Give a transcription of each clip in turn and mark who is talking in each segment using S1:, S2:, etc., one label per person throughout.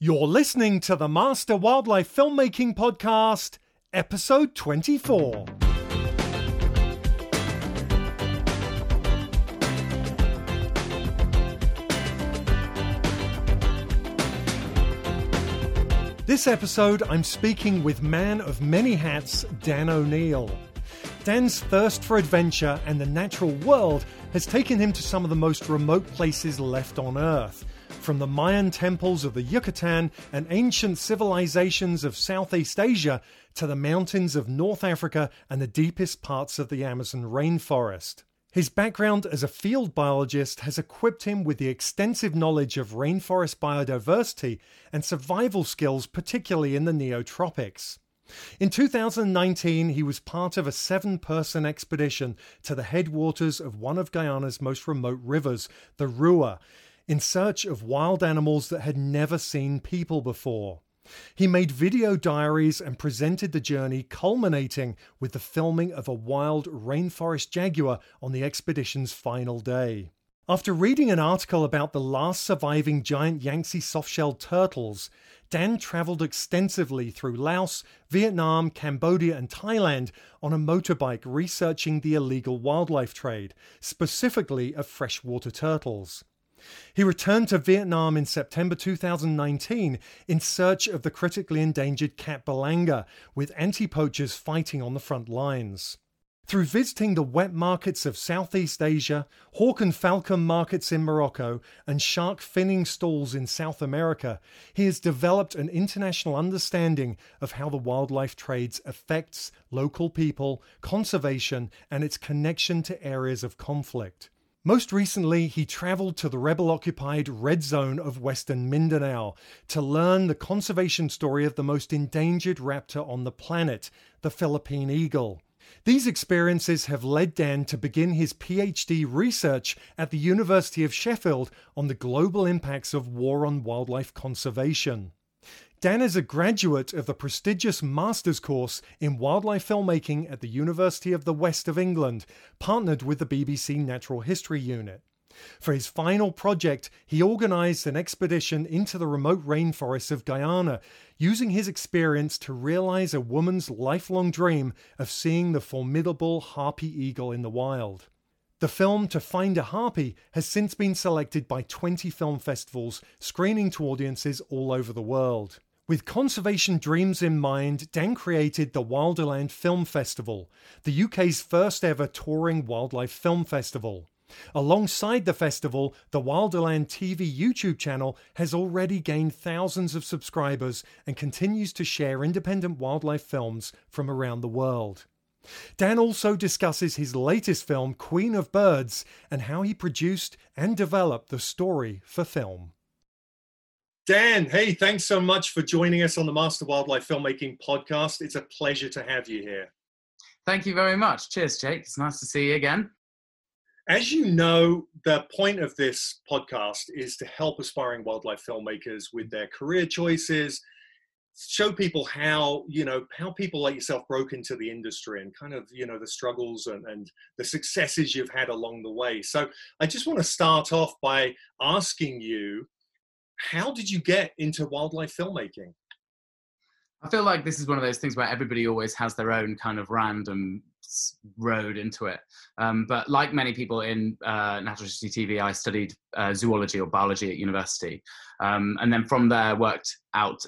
S1: You're listening to the Master Wildlife Filmmaking Podcast, episode 24. This episode, I'm speaking with man of many hats, Dan O'Neill. Dan's thirst for adventure and the natural world has taken him to some of the most remote places left on Earth. From the Mayan temples of the Yucatan and ancient civilizations of Southeast Asia to the mountains of North Africa and the deepest parts of the Amazon rainforest. His background as a field biologist has equipped him with the extensive knowledge of rainforest biodiversity and survival skills, particularly in the neotropics. In 2019, he was part of a seven person expedition to the headwaters of one of Guyana's most remote rivers, the Rua, in search of wild animals that had never seen people before. He made video diaries and presented the journey, culminating with the filming of a wild rainforest jaguar on the expedition's final day. After reading an article about the last surviving giant Yangtze softshell turtles, Dan travelled extensively through Laos, Vietnam, Cambodia, and Thailand on a motorbike researching the illegal wildlife trade, specifically of freshwater turtles. He returned to Vietnam in September 2019 in search of the critically endangered Cat Ba langur, with anti poachers fighting on the front lines. Through visiting the wet markets of Southeast Asia, hawk and falcon markets in Morocco, and shark finning stalls in South America, he has developed an international understanding of how the wildlife trades affects local people, conservation, and its connection to areas of conflict. Most recently, he traveled to the rebel occupied red zone of western Mindanao to learn the conservation story of the most endangered raptor on the planet, the Philippine eagle. These experiences have led Dan to begin his PhD research at the University of Sheffield on the global impacts of war on wildlife conservation. Dan is a graduate of the prestigious Master's course in Wildlife Filmmaking at the University of the West of England, partnered with the BBC Natural History Unit. For his final project, he organised an expedition into the remote rainforests of Guyana, using his experience to realise a woman's lifelong dream of seeing the formidable harpy eagle in the wild. The film To Find a Harpy has since been selected by 20 film festivals, screening to audiences all over the world. With conservation dreams in mind, Dan created the Wilderland Film Festival, the UK's first ever touring wildlife film festival. Alongside the festival, the Wilderland TV YouTube channel has already gained thousands of subscribers and continues to share independent wildlife films from around the world. Dan also discusses his latest film, Queen of Birds, and how he produced and developed the story for film. Dan, hey, thanks so much for joining us on the Master Wildlife Filmmaking Podcast. It's a pleasure to have you here.
S2: Thank you very much. Cheers, Jake. It's nice to see you again.
S1: As you know, the point of this podcast is to help aspiring wildlife filmmakers with their career choices, show people how, you know, how people like yourself broke into the industry and kind of, you know, the struggles and, and the successes you've had along the way. So I just want to start off by asking you how did you get into wildlife filmmaking?
S2: I feel like this is one of those things where everybody always has their own kind of random road into it. Um, but like many people in uh, Natural History TV, I studied uh, zoology or biology at university, um, and then from there worked out.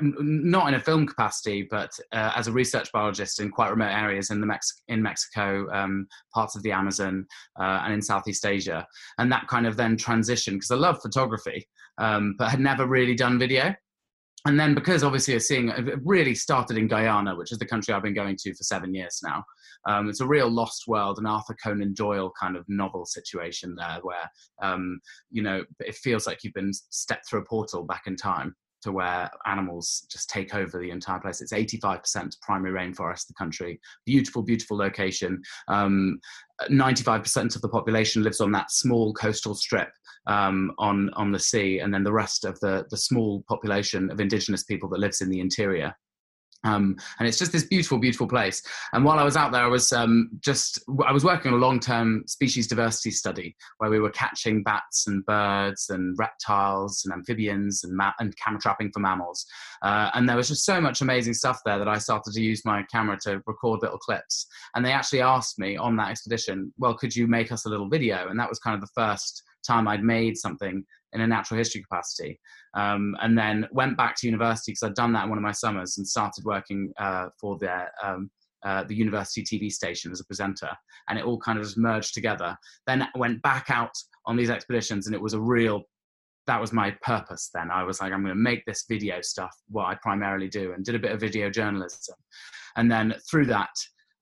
S2: Not in a film capacity, but uh, as a research biologist in quite remote areas in the Mex- in Mexico, um, parts of the Amazon, uh, and in Southeast Asia, and that kind of then transitioned because I love photography, um, but had never really done video. And then because obviously seeing it really started in Guyana, which is the country I've been going to for seven years now. Um, it's a real lost world, an Arthur Conan Doyle kind of novel situation there, where um, you know it feels like you've been stepped through a portal back in time to where animals just take over the entire place. It's 85% primary rainforest, the country. Beautiful, beautiful location. Um, 95% of the population lives on that small coastal strip um, on on the sea, and then the rest of the the small population of indigenous people that lives in the interior. Um, and it's just this beautiful, beautiful place. And while I was out there, I was um, just I was working on a long-term species diversity study where we were catching bats and birds and reptiles and amphibians and, ma- and camera trapping for mammals. Uh, and there was just so much amazing stuff there that I started to use my camera to record little clips. And they actually asked me on that expedition, "Well, could you make us a little video?" And that was kind of the first time I'd made something in a natural history capacity. Um, and then went back to university because I'd done that in one of my summers and started working uh, for their, um, uh, the university TV station as a presenter. And it all kind of just merged together. Then went back out on these expeditions and it was a real that was my purpose then. I was like, I'm going to make this video stuff, what I primarily do, and did a bit of video journalism. And then through that,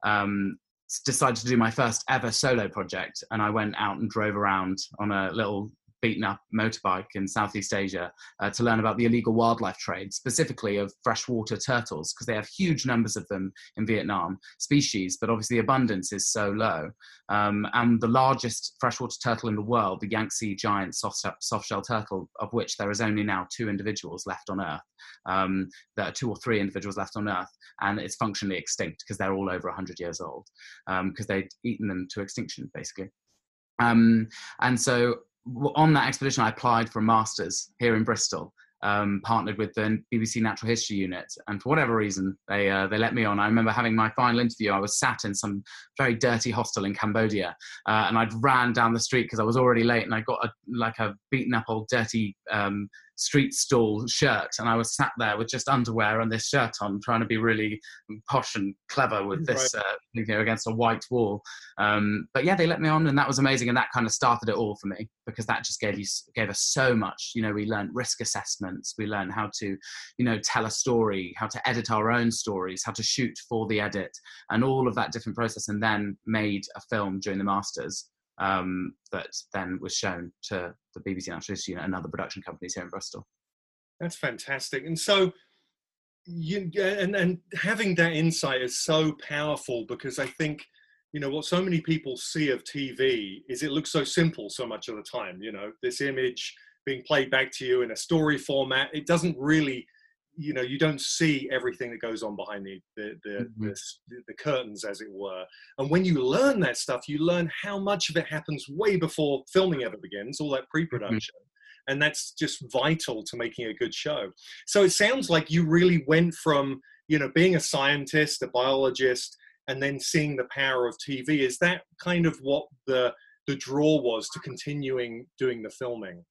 S2: um, decided to do my first ever solo project. And I went out and drove around on a little beaten up motorbike in Southeast Asia uh, to learn about the illegal wildlife trade, specifically of freshwater turtles, because they have huge numbers of them in Vietnam, species, but obviously the abundance is so low. Um, and the largest freshwater turtle in the world, the Yangtze giant soft, soft-shell turtle, of which there is only now two individuals left on Earth. Um, there are two or three individuals left on Earth, and it's functionally extinct because they're all over 100 years old, because um, they'd eaten them to extinction, basically. Um, and so on that expedition, I applied for a master's here in Bristol, um, partnered with the BBC Natural History Unit, and for whatever reason, they uh, they let me on. I remember having my final interview. I was sat in some very dirty hostel in Cambodia, uh, and I'd ran down the street because I was already late, and I got a, like a beaten up old dirty um, street stall shirt and I was sat there with just underwear and this shirt on trying to be really posh and clever with this right. uh, you know against a white wall um, but yeah they let me on and that was amazing and that kind of started it all for me because that just gave you gave us so much you know we learned risk assessments we learned how to you know tell a story how to edit our own stories how to shoot for the edit and all of that different process and then made a film during the masters um, that then was shown to the BBC Natural History and other production companies here in Bristol.
S1: That's fantastic. And so, you and and having that insight is so powerful because I think you know what so many people see of TV is it looks so simple so much of the time. You know, this image being played back to you in a story format. It doesn't really you know you don't see everything that goes on behind the the the, mm-hmm. the the, curtains as it were and when you learn that stuff you learn how much of it happens way before filming ever begins all that mm-hmm. pre-production mm-hmm. and that's just vital to making a good show so it sounds like you really went from you know being a scientist a biologist and then seeing the power of tv is that kind of what the the draw was to continuing doing the filming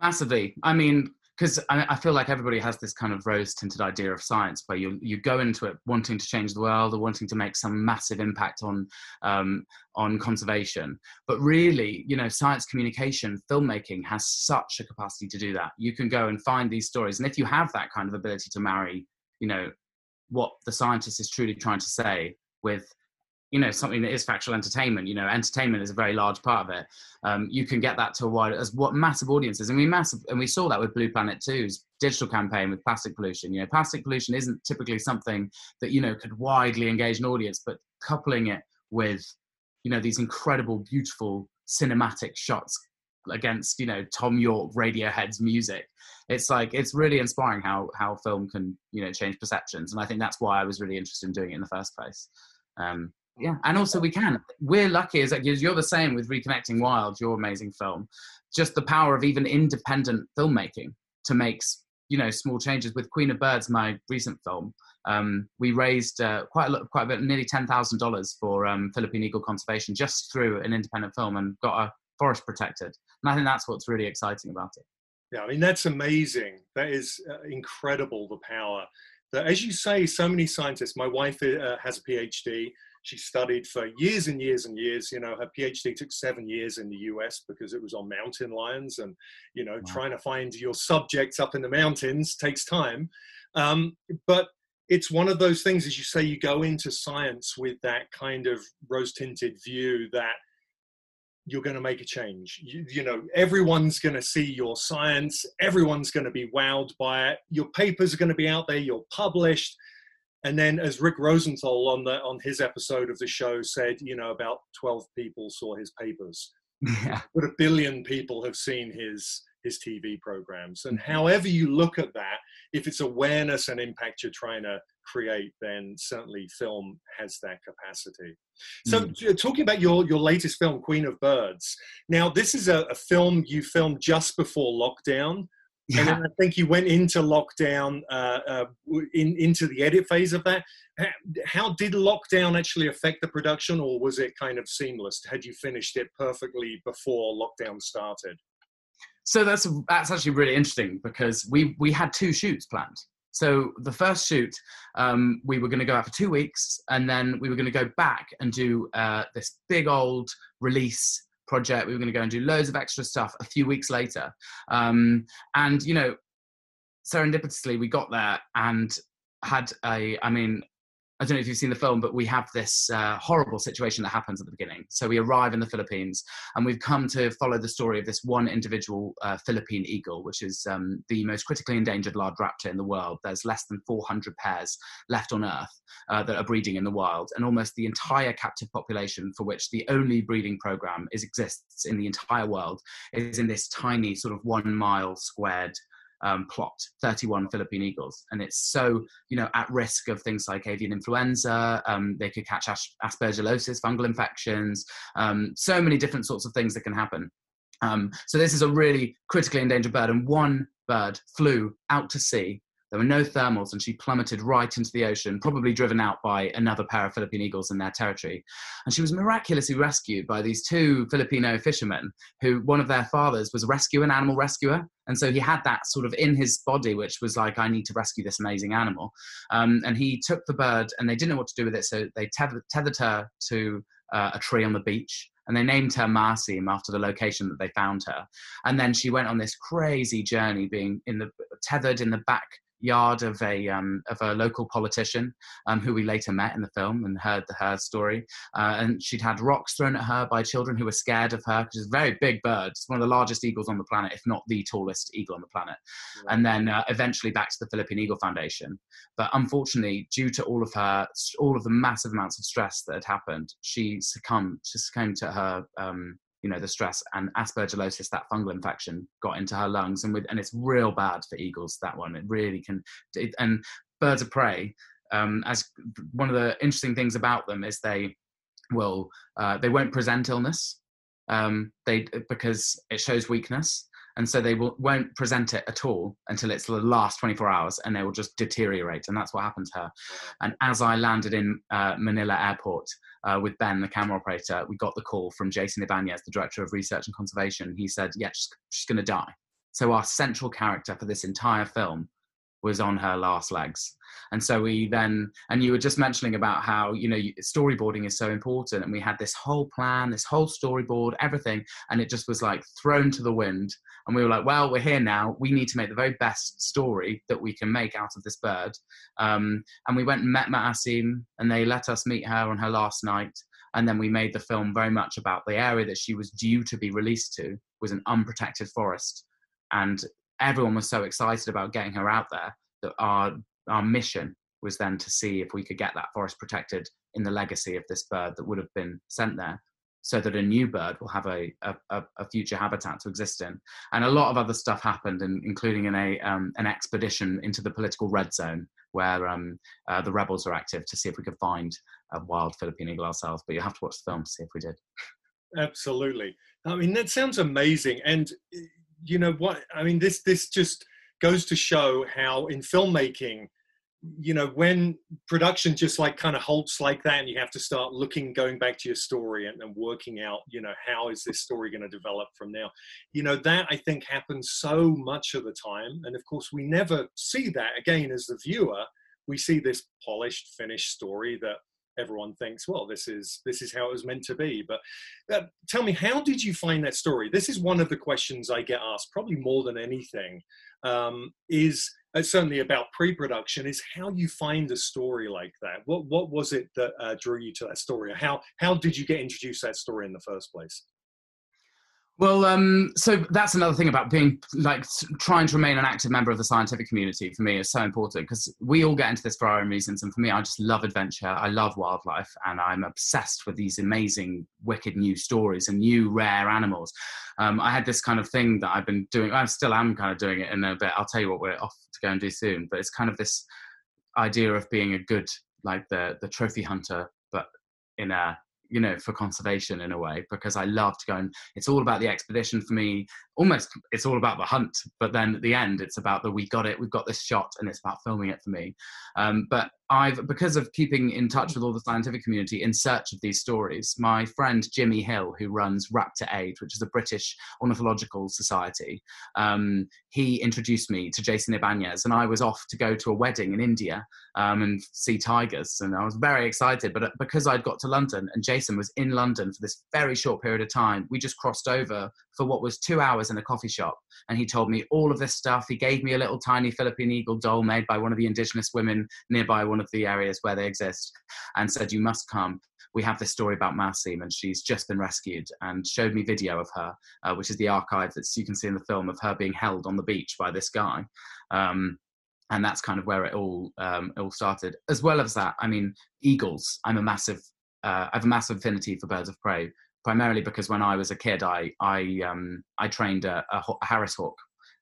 S2: massively i mean because I, I, feel like everybody has this kind of rose-tinted idea of science where you you go into it wanting to change the world or wanting to make some massive impact on um, on conservation, but really, you know, science communication, filmmaking has such a capacity to do that. You can go and find these stories, and if you have that kind of ability to marry, you know, what the scientist is truly trying to say with you know something that is factual entertainment you know entertainment is a very large part of it. Um, you can get that to a wide as what massive audiences and we massive and we saw that with blue planet 2's digital campaign with plastic pollution. You know plastic pollution isn't typically something that you know could widely engage an audience but coupling it with you know these incredible beautiful cinematic shots against you know Thom Yorke radiohead's music it's like it's really inspiring how how film can you know change perceptions and i think that's why i was really interested in doing it in the first place. Um, yeah and also we can we're lucky as you're the same with reconnecting wild your amazing film just the power of even independent filmmaking to make you know small changes with queen of birds my recent film um, we raised uh, quite a lot, quite a bit, nearly ten thousand dollars for um, Philippine eagle conservation just through an independent film, and got a forest protected. And I think that's what's really exciting about it.
S1: Yeah, I mean that's amazing. That is uh, incredible. The power that, as you say, so many scientists. My wife uh, has a PhD. She studied for years and years and years. You know, her PhD took seven years in the US because it was on mountain lions, and you know, wow. trying to find your subjects up in the mountains takes time. Um, but it's one of those things, as you say, you go into science with that kind of rose-tinted view that you're going to make a change. You, you know, everyone's going to see your science. Everyone's going to be wowed by it. Your papers are going to be out there. You're published and then as Rick Rosenthal on the on his episode of the show said, you know, about 12 people saw his papers. Yeah. But a billion people have seen his his TV programs. And mm-hmm. however you look at that, if it's awareness and impact you're trying to create, then certainly film has that capacity. So, mm. talking about your your latest film, Queen of Birds. Now, this is a, a film you filmed just before lockdown. Yeah. And then I think you went into lockdown, uh, uh, in, into the edit phase of that. How did lockdown actually affect the production, or was it kind of seamless? Had you finished it perfectly before lockdown started?
S2: So that's that's actually really interesting because we we had two shoots planned. So the first shoot, um, we were going to go out for two weeks, and then we were going to go back and do uh, this big old release project. We were going to go and do loads of extra stuff a few weeks later. Um, and you know, serendipitously, we got there and had a. I mean, I don't know if you've seen the film, but we have this uh, horrible situation that happens at the beginning. So we arrive in the Philippines, and we've come to follow the story of this one individual uh, Philippine eagle, which is um, the most critically endangered large raptor in the world. There's less than 400 pairs left on Earth uh, that are breeding in the wild, and almost the entire captive population, for which the only breeding program is exists in the entire world, is in this tiny sort of one mile squared um, plot 31 Philippine eagles. And it's so, you know, at risk of things like avian influenza, um, they could catch as- aspergillosis, fungal infections, um, so many different sorts of things that can happen. Um, so this is a really critically endangered bird, and one bird flew out to sea there were no thermals, and she plummeted right into the ocean, probably driven out by another pair of Philippine eagles in their territory. And she was miraculously rescued by these two Filipino fishermen, who one of their fathers was a rescuer, an animal rescuer. And so he had that sort of in his body, which was like, I need to rescue this amazing animal. Um, and he took the bird, and they didn't know what to do with it, so they tethered, her to uh, a tree on the beach and they named her Maasim after the location that they found her. And then she went on this crazy journey, being in the tethered in the back yard of a um, of a local politician um, who we later met in the film and heard her story. Uh, and she'd had rocks thrown at her by children who were scared of her because she's a very big bird. It's one of the largest eagles on the planet, if not the tallest eagle on the planet. And then uh, eventually back to the Philippine Eagle Foundation. But unfortunately, due to all of her all of the massive amounts of stress that had happened, she succumbed. She succumbed to her um, you know the stress and aspergillosis that fungal infection got into her lungs and with and it's real bad for eagles that one. It really can it, and birds of prey um, as one of the interesting things about them is they will uh, they won't present illness um, they because it shows weakness and so they will, won't present it at all until it's the last 24 hours and they will just deteriorate and that's what happened to her. And as i landed in uh, manila airport uh, with ben the camera operator we got the call from jayson ibanez the director of research and conservation. He said yeah she's, she's going to die. So our central character for this entire film was on her last legs. And so we then and you were just mentioning about how you know storyboarding is so important and we had this whole plan this whole storyboard everything and it just was like thrown to the wind. And we were like well we're here now. We need to make the very best story that we can make out of this bird. Um, and we went and met Maasim and they let us meet her on her last night. And then we made the film very much about the area that she was due to be released to was an unprotected forest. And everyone was so excited about getting her out there that our our mission was then to see if we could get that forest protected in the legacy of this bird that would have been sent there so that a new bird will have a, a, a future habitat to exist in. And a lot of other stuff happened, in, including in a, um, an expedition into the political red zone where um, uh, the rebels are active to see if we could find a wild Philippine eagle ourselves. But you have to watch the film to see if we did.
S1: Absolutely. I mean, that sounds amazing. And you know what? I mean, this this just goes to show how in filmmaking you know when production just like kind of halts like that and you have to start looking going back to your story and, and working out you know how is this story going to develop from now you know that i think happens so much of the time and of course we never see that again as the viewer we see this polished finished story that everyone thinks, well, this is this is how it was meant to be. But uh, tell me, how did you find that story? This is one of the questions I get asked, probably more than anything. Um, is uh, certainly about pre-production is how you find a story like that. What what was it that uh, drew you to that story? How how did you get introduced to that story in the first place?
S2: Well, um, so that's another thing about being like trying to remain an active member of the scientific community for me is so important because we all get into this for our own reasons. And for me, I just love adventure. I love wildlife and I'm obsessed with these amazing, wicked new stories and new rare animals. Um, I had this kind of thing that I've been doing. I still am kind of doing it in a bit. I'll tell you what we're off to go and do soon. But it's kind of this idea of being a good, like the the trophy hunter, but in a you know for conservation in a way because i love to go and it's all about the expedition for me almost it's all about the hunt but then at the end it's about the we got it we've got this shot and it's about filming it for me. Um, but I've because of keeping in touch with all the scientific community in search of these stories. My friend Jimmy Hill, who runs Raptor Aid, which is a British ornithological society, um, he introduced me to Jayson Ibanez, and I was off to go to a wedding in India um, and see tigers, and I was very excited. But uh, because I'd got to London and Jayson was in London for this very short period of time, we just crossed over for what was two hours in a coffee shop, and he told me all of this stuff. He gave me a little tiny Philippine eagle doll made by one of the indigenous women nearby one of the areas where they exist and said, You must come. We have this story about Maasim, and she's just been rescued, and showed me video of her, uh, which is the archive that you can see in the film of her being held on the beach by this guy. Um, and that's kind of where it all um, it all started. As well as that, I mean, eagles. I'm a massive, uh, I have a massive affinity for birds of prey, primarily because when I was a kid, I I um, I trained a, a, a Harris hawk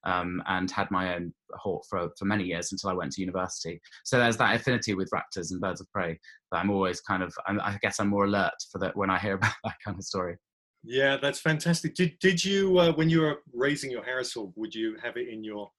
S2: um, and had my own hawk for, for many years until I went to university. So there's that affinity with raptors and birds of prey that I'm always kind of, I guess I'm more alert for that when I hear about that kind of story.
S1: Yeah, that's fantastic. Did did you uh, when you were raising your Harris hawk, would you have it in your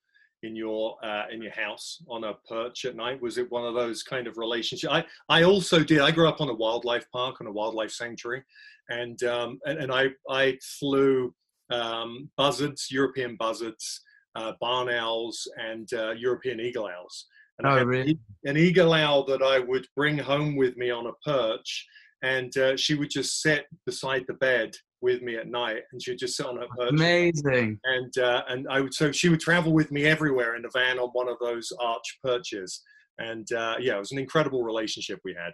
S1: in your uh, in your house on a perch at night? Was it one of those kind of relationships? I I also did. I grew up on a wildlife park on a wildlife sanctuary, and um, and, and I I flew um, buzzards, European buzzards, uh, barn owls and uh, European eagle owls. And
S2: oh, really?
S1: An eagle owl that I would bring home with me on a perch, and uh, she would just sit beside the bed with me at night, and she'd just sit on her perch.
S2: Amazing.
S1: And uh, and I would so she would travel with me everywhere in a van on one of those arch perches, and uh, yeah, it was an incredible relationship we had.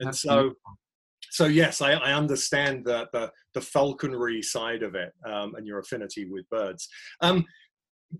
S1: And That's so. Beautiful. So yes, I, I understand the, the, the falconry side of it um, and your affinity with birds. Um,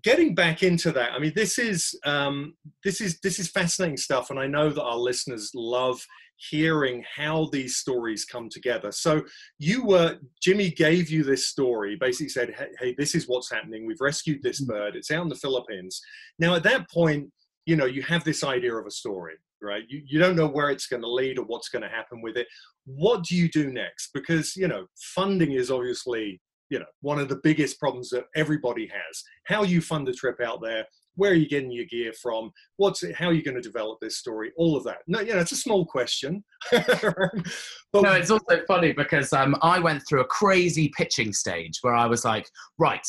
S1: getting back into that i mean this is um, this is this is fascinating stuff and i know that our listeners love hearing how these stories come together. So you were jimmy gave you this story basically said hey, hey this is what's happening. We've rescued this mm. bird. It's out in the philippines. Now at that point you know you have this idea of a story right? You, you don't know where it's going to lead or what's going to happen with it. What do you do next? Because you know funding is obviously you know one of the biggest problems that everybody has. How you fund a trip out there where are you getting your gear from? What's it, how are you going to develop this story? All of that. No know it's a small question.
S2: But no it's also funny because um, i went through a crazy pitching stage where i was like right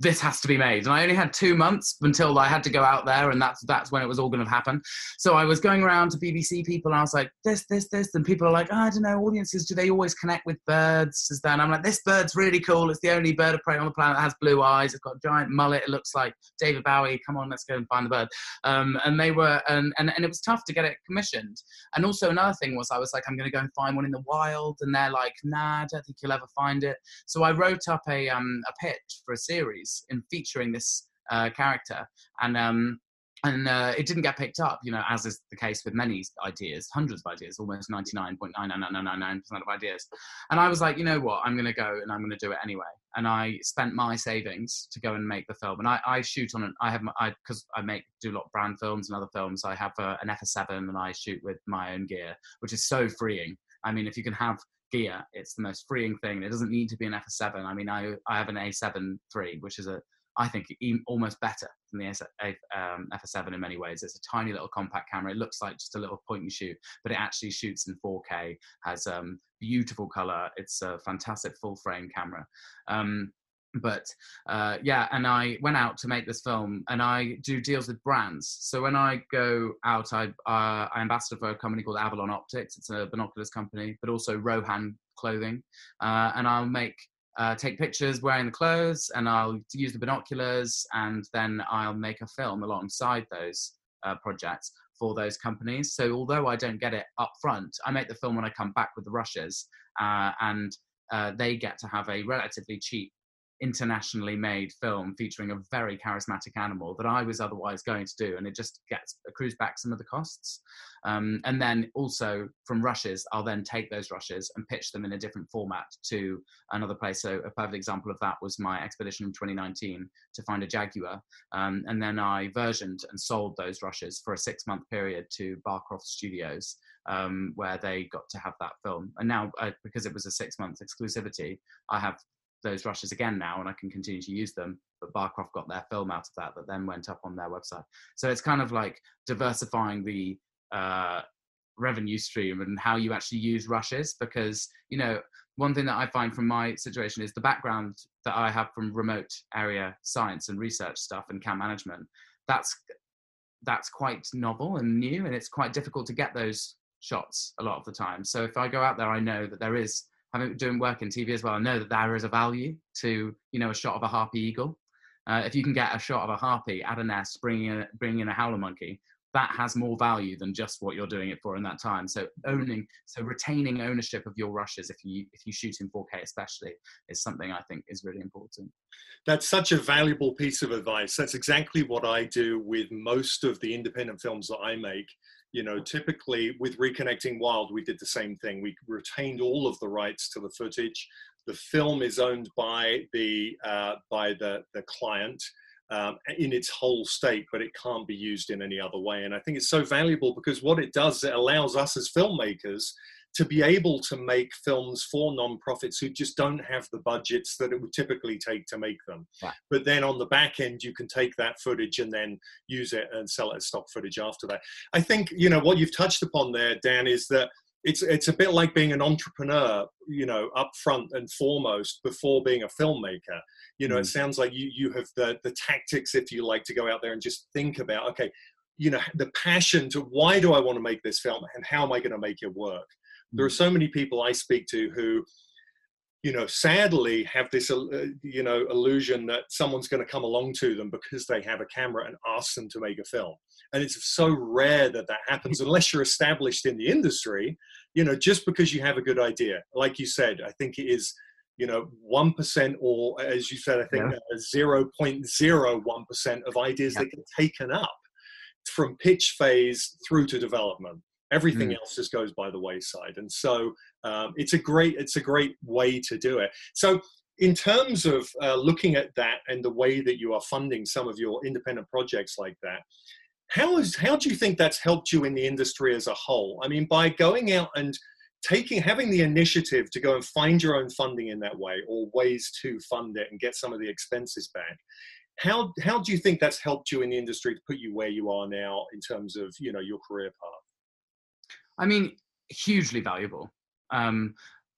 S2: this has to be made. And I only had two months until I had to go out there, and that's that's when it was all going to happen. So I was going around to BBC people, and I was like, this, this, this, and people are like, oh, I don't know, audiences, do they always connect with birds? Is that? And I'm like, this bird's really cool. It's the only bird of prey on the planet that has blue eyes. It's got a giant mullet. It looks like David Bowie. Come on, let's go and find the bird. Um, and they were, and, and and it was tough to get it commissioned. And also another thing was, I was like, I'm going to go and find one in the wild, and they're like, nah, I don't think you'll ever find it. So I wrote up a um a pitch for a series in featuring this uh, character, and um, and uh, it didn't get picked up, you know, as is the case with many ideas, hundreds of ideas, almost 99.99999% of ideas. And I was like, you know what, I'm going to go and I'm going to do it anyway. And I spent my savings to go and make the film. And I, I shoot on an, I have, I because I make do a lot of brand films and other films. I have a, an FS7 and I shoot with my own gear, which is so freeing. I mean, if you can have gear, it's the most freeing thing. It doesn't need to be an FS7. I mean, I I have an A7 III, which is a I think almost better than the um, FS7 in many ways. It's a tiny little compact camera. It looks like just a little point and shoot, but it actually shoots in 4K. Has um, beautiful color. It's a fantastic full frame camera. Um, but uh, yeah, and I went out to make this film, and I do deals with brands. So when I go out, I uh, I ambassador for a company called Avalon Optics. It's a binoculars company, but also Rohan Clothing, uh, and I'll make uh, take pictures wearing the clothes and I'll use the binoculars and then I'll make a film alongside those uh, projects for those companies. So although I don't get it up front, I make the film when I come back with the rushes uh, and uh, they get to have a relatively cheap internationally made film featuring a very charismatic animal that I was otherwise going to do, and it just gets accrues back some of the costs. Um, and then also from rushes, I'll then take those rushes and pitch them in a different format to another place. So a perfect example of that was my expedition in 2019 to find a jaguar, um, and then I versioned and sold those rushes for a six month period to Barcroft Studios. Um, where they got to have that film, and now uh, because it was a six-month exclusivity, I have those rushes again now and I can continue to use them. But Barcroft got their film out of that that then went up on their website. So it's kind of like diversifying the uh, revenue stream and how you actually use rushes because, you know, one thing that I find from my situation is the background that I have from remote area science and research stuff and camp management. That's that's quite novel and new and it's quite difficult to get those shots a lot of the time. So if I go out there, I know that there is having doing work in TV as well, I know that there is a value to you know a shot of a harpy eagle. Uh, if you can get a shot of a harpy at a nest, bringing in, bringing in a howler monkey, that has more value than just what you're doing it for in that time. So owning, so retaining ownership of your rushes if you if you shoot in 4K especially is something I think is really important.
S1: That's such a valuable piece of advice. That's exactly what I do with most of the independent films that I make you know, typically with Reconnecting Wild, we did the same thing. We retained all of the rights to the footage. The film is owned by the uh, by the the client. Um, in its whole state, but it can't be used in any other way. And I think it's so valuable because what it does, it allows us as filmmakers to be able to make films for nonprofits who just don't have the budgets that it would typically take to make them. Yeah. But then on the back end, you can take that footage and then use it and sell it as stock footage after that. I think you know what you've touched upon there, Dan, is that it's it's a bit like being an entrepreneur, you know, up front and foremost before being a filmmaker. You know, mm. it sounds like you you have the the tactics, if you like, to go out there and just think about okay, you know, the passion to why do I want to make this film and how am I going to make it work there are so many people I speak to who, you know, sadly have this, uh, you know, illusion that someone's going to come along to them because they have a camera and ask them to make a film. And it's so rare that that happens unless you're established in the industry, you know, just because you have a good idea. Like you said, I think it is, you know, 1% or as you said, I think yeah. 0.01% of ideas yeah. that get taken up from pitch phase through to development everything mm. else just goes by the wayside. And so um, it's a great it's a great way to do it. So in terms of uh, looking at that and the way that you are funding some of your independent projects like that how is how do you think that's helped you in the industry as a whole? I mean by going out and taking having the initiative to go and find your own funding in that way or ways to fund it and get some of the expenses back how how do you think that's helped you in the industry to put you where you are now in terms of you know your career path
S2: I mean, hugely valuable. Um,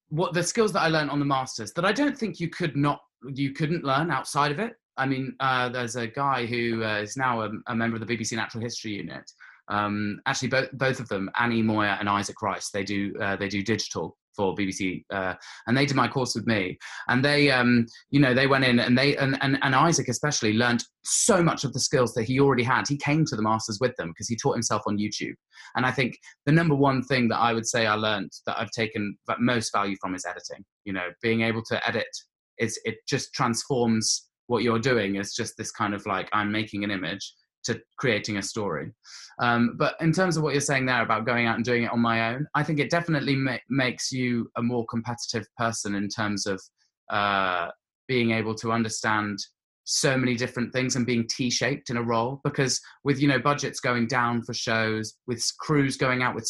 S2: what the skills that I learned on the masters that I don't think you could not you couldn't learn outside of it. I mean, uh, there's a guy who uh, is now a, a, member of the BBC Natural History Unit. Um, actually, both both of them, Annie Moyer and Isaac Rice, they do uh, they do digital for BBC, uh, and they did my course with me. And they, um, you know, they went in and they and, and and Isaac especially learned so much of the skills that he already had. He came to the masters with them because he taught himself on YouTube. And I think the number one thing that I would say I learned that I've taken that most value from is editing. You know, being able to edit is it just transforms what you're doing. It's just this kind of like I'm making an image to creating a story. Um, but in terms of what you're saying there about going out and doing it on my own, I think it definitely ma- makes you a more competitive person in terms of uh, being able to understand so many different things and being t-shaped in a role because with you know budgets going down for shows with crews going out with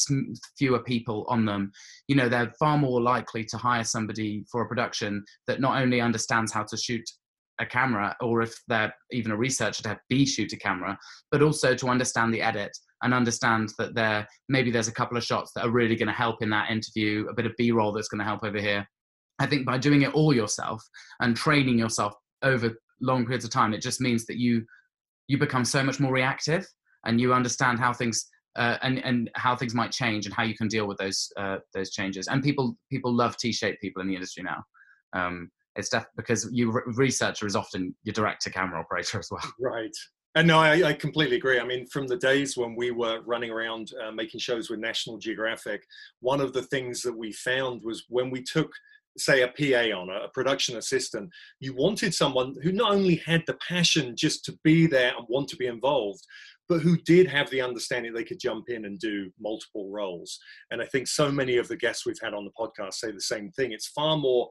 S2: fewer people on them you know they're far more likely to hire somebody for a production that not only understands how to shoot a camera or if they're even a researcher to be shoot a camera but also to understand the edit and understand that there maybe there's a couple of shots that are really going to help in that interview a bit of b-roll that's going to help over here. I think by doing it all yourself and training yourself over long periods of time it just means that you you become so much more reactive and you understand how things uh, and and how things might change and how you can deal with those uh, those changes. And people people love t-shaped people in the industry now. Um, it's def- because you re- researcher is often your director camera operator as well
S1: right and no I, I, completely agree i mean from the days when we were running around uh, making shows with national geographic one of the things that we found was when we took say a PA on a, a production assistant, you wanted someone who not only had the passion just to be there and want to be involved, but who did have the understanding they could jump in and do multiple roles. And I think so many of the guests we've had on the podcast say the same thing. It's far more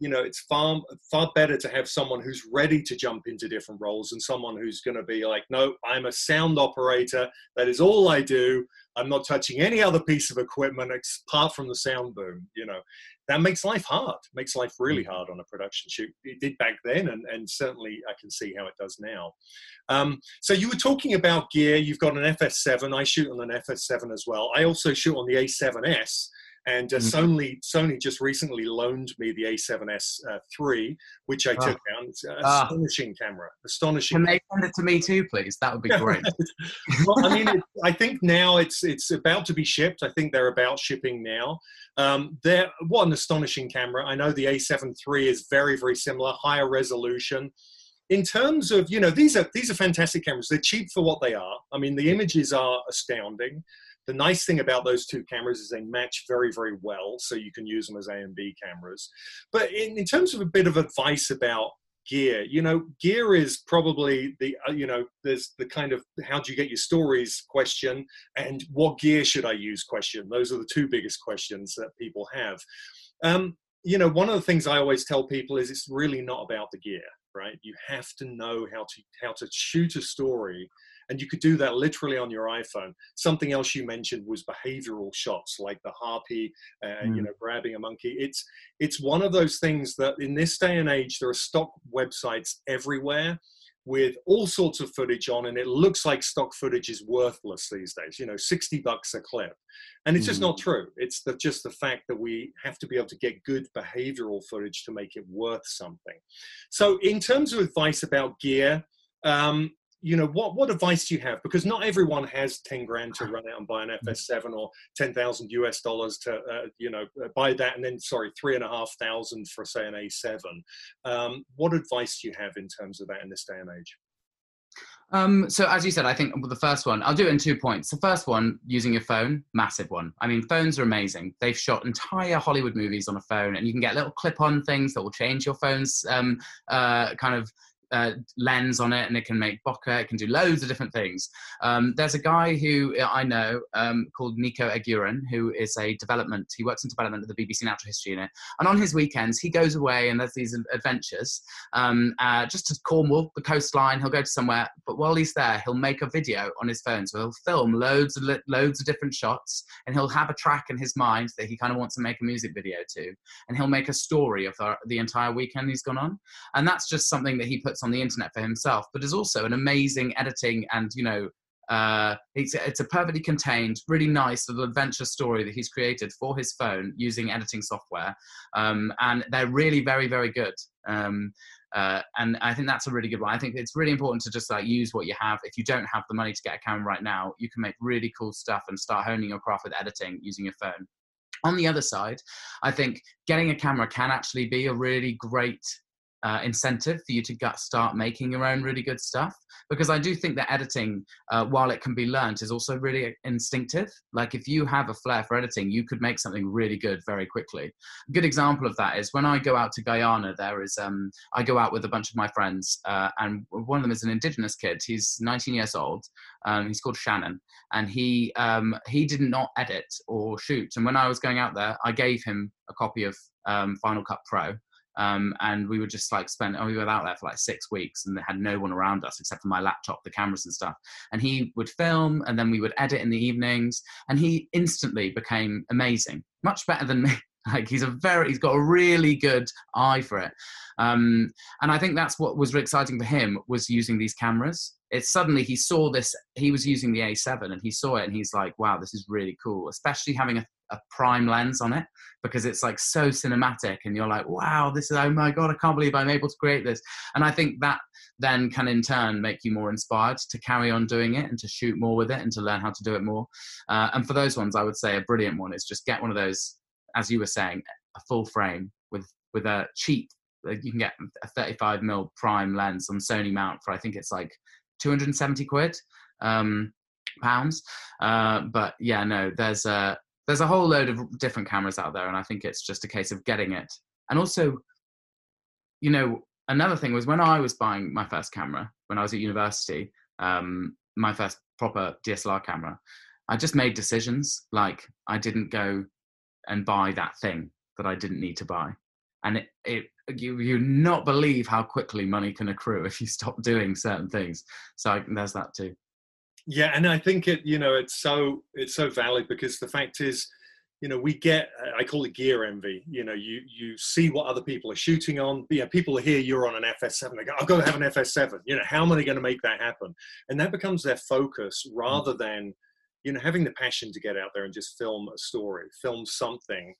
S1: you know it's far far better to have someone who's ready to jump into different roles and someone who's going to be like no i'm a sound operator. That is all i do. I'm not touching any other piece of equipment apart from the sound boom you know. That makes life hard. Makes life really hard on a production shoot. It did back then and, and certainly i can see how it does now. Um, so you were talking about gear. You've got an fs7 i shoot on an fs7 as well. I also shoot on the a7s and uh, mm-hmm. Sony Sony just recently loaned me the A7S uh, three, which I oh. took down. It's an ah. astonishing camera, astonishing.
S2: Can they send it to me too, please? That would be great.
S1: well, I mean, it, I think now it's it's about to be shipped. I think they're about shipping now. Um, they're what an astonishing camera. I know the A7 III is very very similar, higher resolution in terms of you know these are these are fantastic cameras they're cheap for what they are i mean the images are astounding the nice thing about those two cameras is they match very, very well, so you can use them as A and B cameras. But in, in terms of a bit of advice about gear you know gear is probably the uh, you know there's the kind of how do you get your stories question and what gear should i use question. Those are the two biggest questions that people have. Um, you know one of the things i always tell people is it's really not about the gear right? You have to know how to how to shoot a story and you could do that literally on your iphone. Something else you mentioned was behavioral shots like the harpy uh, mm. you know grabbing a monkey. It's it's one of those things that in this day and age there are stock websites everywhere with all sorts of footage on and it looks like stock footage is worthless these days you know 60 bucks a clip. And it's mm. just not true. It's the, just the fact that we have to be able to get good behavioral footage to make it worth something. So in terms of advice about gear um, you know what what advice do you have because not everyone has 10 grand to run out and buy an mm. fs7 or 10000 us dollars to uh, you know uh, buy that and then sorry three and a half thousand for say an a7 um, what advice do you have in terms of that in this day and age
S2: um, so as you said, I think the first one, I'll do it in two points. The first one, using your phone, massive one. I mean, phones are amazing. They've shot entire Hollywood movies on a phone, and you can get little clip-on things that will change your phone's um, uh, kind of uh, lens on it and it can make bokeh, it can do loads of different things. Um, there's a guy who I know um, called Nico Eguren who is a development, he works in development at the BBC Natural History Unit. And on his weekends, he goes away and there's these adventures um, uh, just to Cornwall, the coastline. He'll go to somewhere, but while he's there, he'll make a video on his phone. So he'll film loads of, loads of different shots and he'll have a track in his mind that he kind of wants to make a music video to. And he'll make a story of the, the entire weekend he's gone on. And that's just something that he puts on the internet for himself, but is also an amazing editing and you know uh, it's, it's a perfectly contained, really nice little adventure story that he's created for his phone using editing software, um, and they're really very very good. Um, uh, and I think that's a really good one. I think it's really important to just like use what you have. If you don't have the money to get a camera right now, you can make really cool stuff and start honing your craft with editing using your phone. On the other side, I think getting a camera can actually be a really great uh, incentive for you to get, start making your own really good stuff. Because i do think that editing uh, while it can be learned is also really instinctive. Like if you have a flair for editing you could make something really good very quickly. A good example of that is when i go out to guyana there is um, i go out with a bunch of my friends uh, and one of them is an indigenous kid. He's 19 years old um, he's called shannon. And he um, he did not edit or shoot. And when i was going out there i gave him a copy of um, final cut pro um, and we would just like spend, oh, we were out there for like six weeks and they had no one around us except for my laptop, the cameras and stuff. And he would film and then we would edit in the evenings. And he instantly became amazing, much better than me. like he's a very, he's got a really good eye for it. Um, and I think that's what was really exciting for him was using these cameras. It's suddenly he saw this, he was using the A7 and he saw it and he's like, wow, this is really cool, especially having a a prime lens on it because it's like so cinematic and you're like wow this is oh my god i can't believe i'm able to create this. And i think that then can in turn make you more inspired to carry on doing it and to shoot more with it and to learn how to do it more. Uh, and for those ones i would say a brilliant one is just get one of those as you were saying a full frame with with a cheap you can get a 35 mil prime lens on sony mount for i think it's like 270 quid um, pounds. Uh, but yeah no there's a there's a whole load of different cameras out there, and I think it's just a case of getting it and also, you know, another thing was when I was buying my first camera when I was at university, um, my first proper DSLR camera, I just made decisions. Like I didn't go and buy that thing that I didn't need to buy, and it, it you you not believe how quickly money can accrue if you stop doing certain things. So I, there's that too.
S1: Yeah, and I think it you know it's so it's so valid because the fact is you know we get i call it gear envy. You know you you see what other people are shooting on. Yeah people hear you're on an fs7 they go i've got to have an fs7 you know how am i going to make that happen? And that becomes their focus rather mm. than you know having the passion to get out there and just film a story film something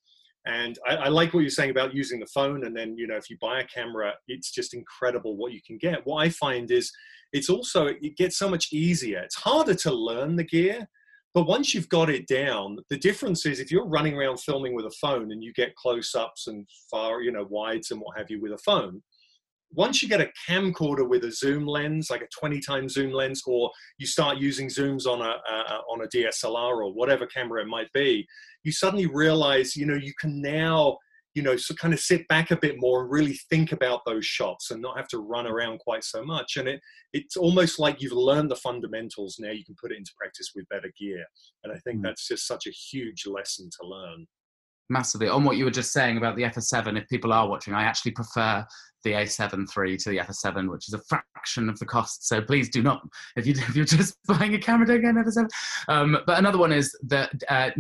S1: and I, I, like what you're saying about using the phone and then you know if you buy a camera it's just incredible what you can get. What i find is it's also it gets so much easier. It's harder to learn the gear but once you've got it down the difference is if you're running around filming with a phone and you get close-ups and far you know wides and what have you with a phone once you get a camcorder with a zoom lens, like a 20 times zoom lens, or you start using zooms on a, on a DSLR or whatever camera it might be, you suddenly realize, you know, you can now, you know, so kind of sit back a bit more and really think about those shots and not have to run around quite so much. And it it's almost like you've learned the fundamentals. Now you can put it into practice with better gear. And I think mm. that's just such a huge lesson to learn
S2: massively on what you were just saying about the FS7. If people are watching, I actually prefer the A7 III to the F7, which is a fraction of the cost. So please do not, if, you, if you're just buying a camera, don't get an FS7. Um, but another one is the uh,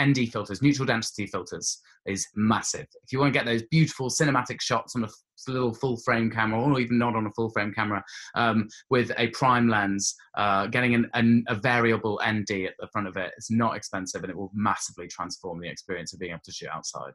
S2: ND filters, neutral density filters, is massive. If you want to get those beautiful cinematic shots on a little full frame camera, or even not on a full frame camera, um, with a prime lens, uh, getting an, an, a variable ND at the front of it's not expensive and it will massively transform the experience of being able to shoot outside.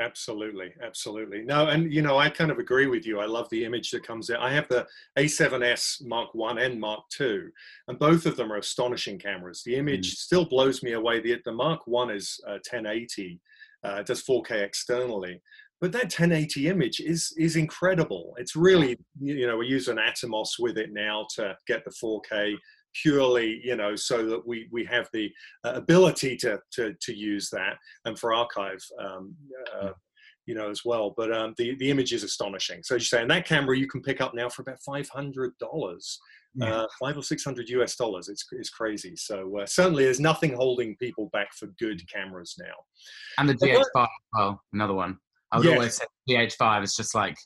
S1: Absolutely, absolutely. No, and you know, I kind of agree with you. I love the image that comes out. I have the A7S Mark One and Mark Two, and both of them are astonishing cameras. The image mm. still blows me away. The the Mark One is uh, 1080, uh, does 4K externally, but that 1080 image is is incredible. It's really you know we use an Atomos with it now to get the 4K purely, you know, so that we we have the uh, ability to to to use that and for archive. Um, uh, you know, as well. But um, the the image is astonishing. So as you say, and that camera you can pick up now for about five hundred dollars, yeah. uh, five or six hundred US dollars. It's it's crazy. So uh, certainly, there's nothing holding people back for good cameras now.
S2: And the GH5, well, another one. I would yes. always say GH5 is just like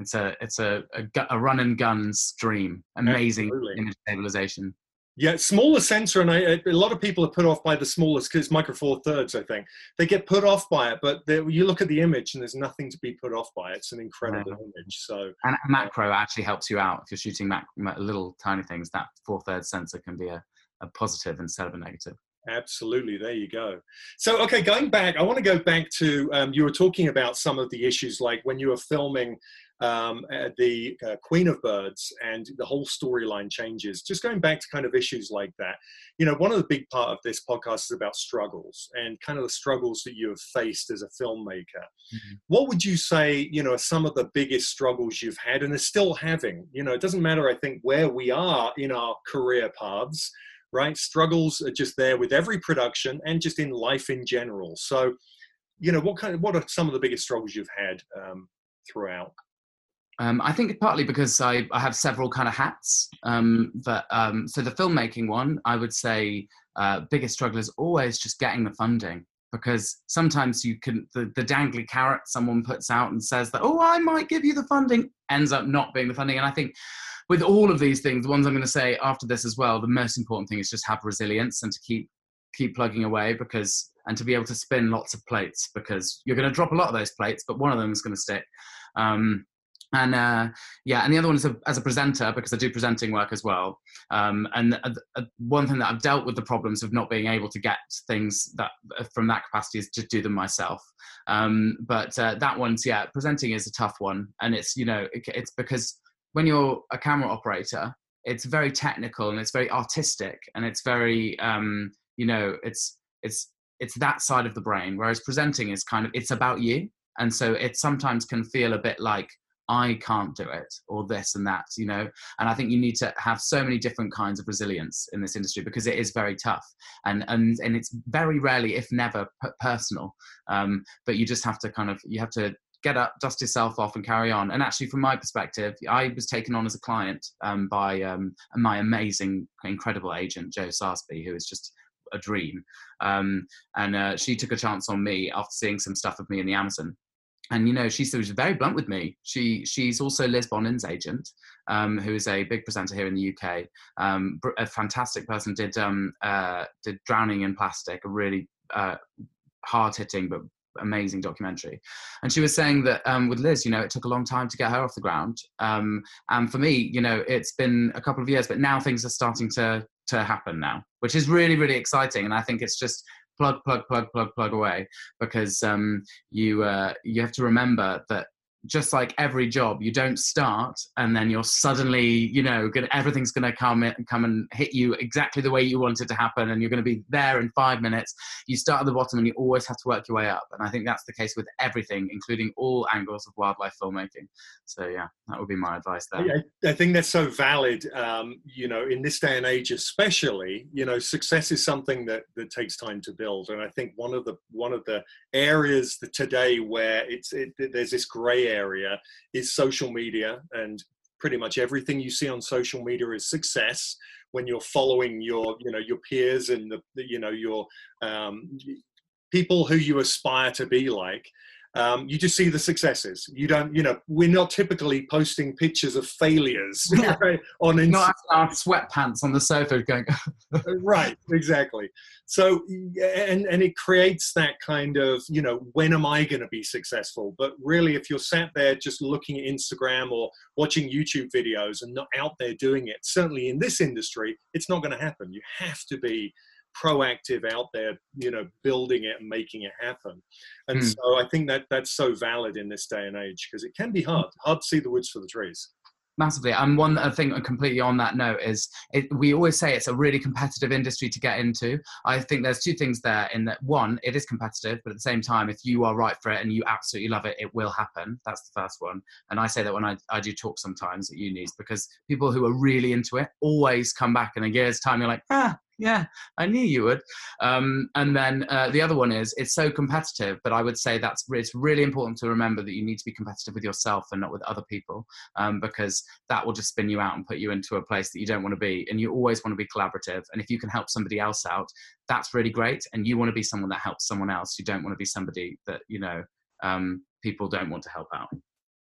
S2: it's a it's a a, a run and guns dream. Amazing Absolutely. image stabilization.
S1: Yeah, smaller sensor, and I, a lot of people are put off by the smallest because it's micro four thirds. I think they get put off by it, but you look at the image and there's nothing to be put off by. It's an incredible yeah. image. So
S2: and macro uh, actually helps you out if you're shooting mac, little tiny things. That four thirds sensor can be a, a positive instead of a negative.
S1: Absolutely. There you go. So, okay, going back, I want to go back to um, you were talking about some of the issues, like when you were filming um, uh, the uh, Queen of Birds and the whole storyline changes. Just going back to kind of issues like that, you know, one of the big part of this podcast is about struggles and kind of the struggles that you have faced as a filmmaker. Mm-hmm. What would you say, you know, are some of the biggest struggles you've had and are still having? You know, it doesn't matter, I think, where we are in our career paths right? Struggles are just there with every production and just in life in general. So, you know, what kind of what are some of the biggest struggles you've had um, throughout?
S2: Um, I think partly because I, I have several kind of hats. Um, but um, so the filmmaking one, I would say, uh, biggest struggle is always just getting the funding because sometimes you can the, the dangly carrot someone puts out and says that oh I might give you the funding ends up not being the funding. And I think with all of these things, the ones I'm going to say after this as well, the most important thing is just have resilience and to keep keep plugging away because and to be able to spin lots of plates because you're going to drop a lot of those plates, but one of them is going to stick. Um, and uh, yeah, and the other one is a, as a presenter because I do presenting work as well. Um, and uh, uh, one thing that I've dealt with the problems of not being able to get things that uh, from that capacity is to do them myself. Um, but uh, that one's yeah, presenting is a tough one, and it's you know it, it's because when you're a camera operator, it's very technical and it's very artistic and it's very um, you know it's it's it's that side of the brain. Whereas presenting is kind of it's about you, and so it sometimes can feel a bit like I can't do it or this and that, you know. And I think you need to have so many different kinds of resilience in this industry because it is very tough and and and it's very rarely, if never, personal. Um, but you just have to kind of you have to get up, dust yourself off, and carry on. And actually, from my perspective, I was taken on as a client um, by um, my amazing, incredible agent, Jo Sarsby, who is just a dream. Um, and uh, she took a chance on me after seeing some stuff of me in the Amazon. And you know, she was very blunt with me. She she's also Liz Bonnin's agent, um, who is a big presenter here in the UK. Um, a fantastic person. Did um, uh, did Drowning in Plastic, a really uh, hard hitting but amazing documentary. And she was saying that um, with Liz, you know, it took a long time to get her off the ground. Um, and for me, you know, it's been a couple of years, but now things are starting to to happen now, which is really really exciting. And I think it's just plug plug plug plug plug away because um, you uh, you have to remember that just like every job, you don't start and then you're suddenly, you know, gonna, everything's going to come come and hit you exactly the way you want it to happen, and you're going to be there in five minutes. You start at the bottom, and you always have to work your way up. And I think that's the case with everything, including all angles of wildlife filmmaking. So yeah, that would be my advice there.
S1: I, I think that's so valid. Um, you know, in this day and age, especially, you know, success is something that that takes time to build, and I think one of the one of the areas that today where it's it, there's this grey area is social media and pretty much everything you see on social media is success when you're following your you know your peers and the you know your um, people who you aspire to be like um, you just see the successes. You don't, you know, we're not typically posting pictures of failures
S2: yeah. right, on Instagram. Not our sweatpants on the sofa going.
S1: right, exactly. So, and and it creates that kind of, you know, when am I going to be successful? But really, if you're sat there just looking at Instagram or watching YouTube videos and not out there doing it, certainly in this industry, it's not going to happen. You have to be proactive out there, you know, building it and making it happen. And mm. so I think that that's so valid in this day and age because it can be hard, hard to see the woods for the trees.
S2: Massively. And one thing completely on that note is it, we always say it's a really competitive industry to get into. I think there's two things there in that one, it is competitive, but at the same time, if you are right for it and you absolutely love it, it will happen. That's the first one. And I say that when I, I do talk sometimes at unis because people who are really into it always come back in a year's time. You're like, ah, yeah, I knew you would. Um, and then uh, the other one is it's so competitive, but I would say that's it's really important to remember that you need to be competitive with yourself and not with other people, um, because that will just spin you out and put you into a place that you don't want to be. And you always want to be collaborative. And if you can help somebody else out, that's really great. And you want to be someone that helps someone else. You don't want to be somebody that you know um, people don't want to help out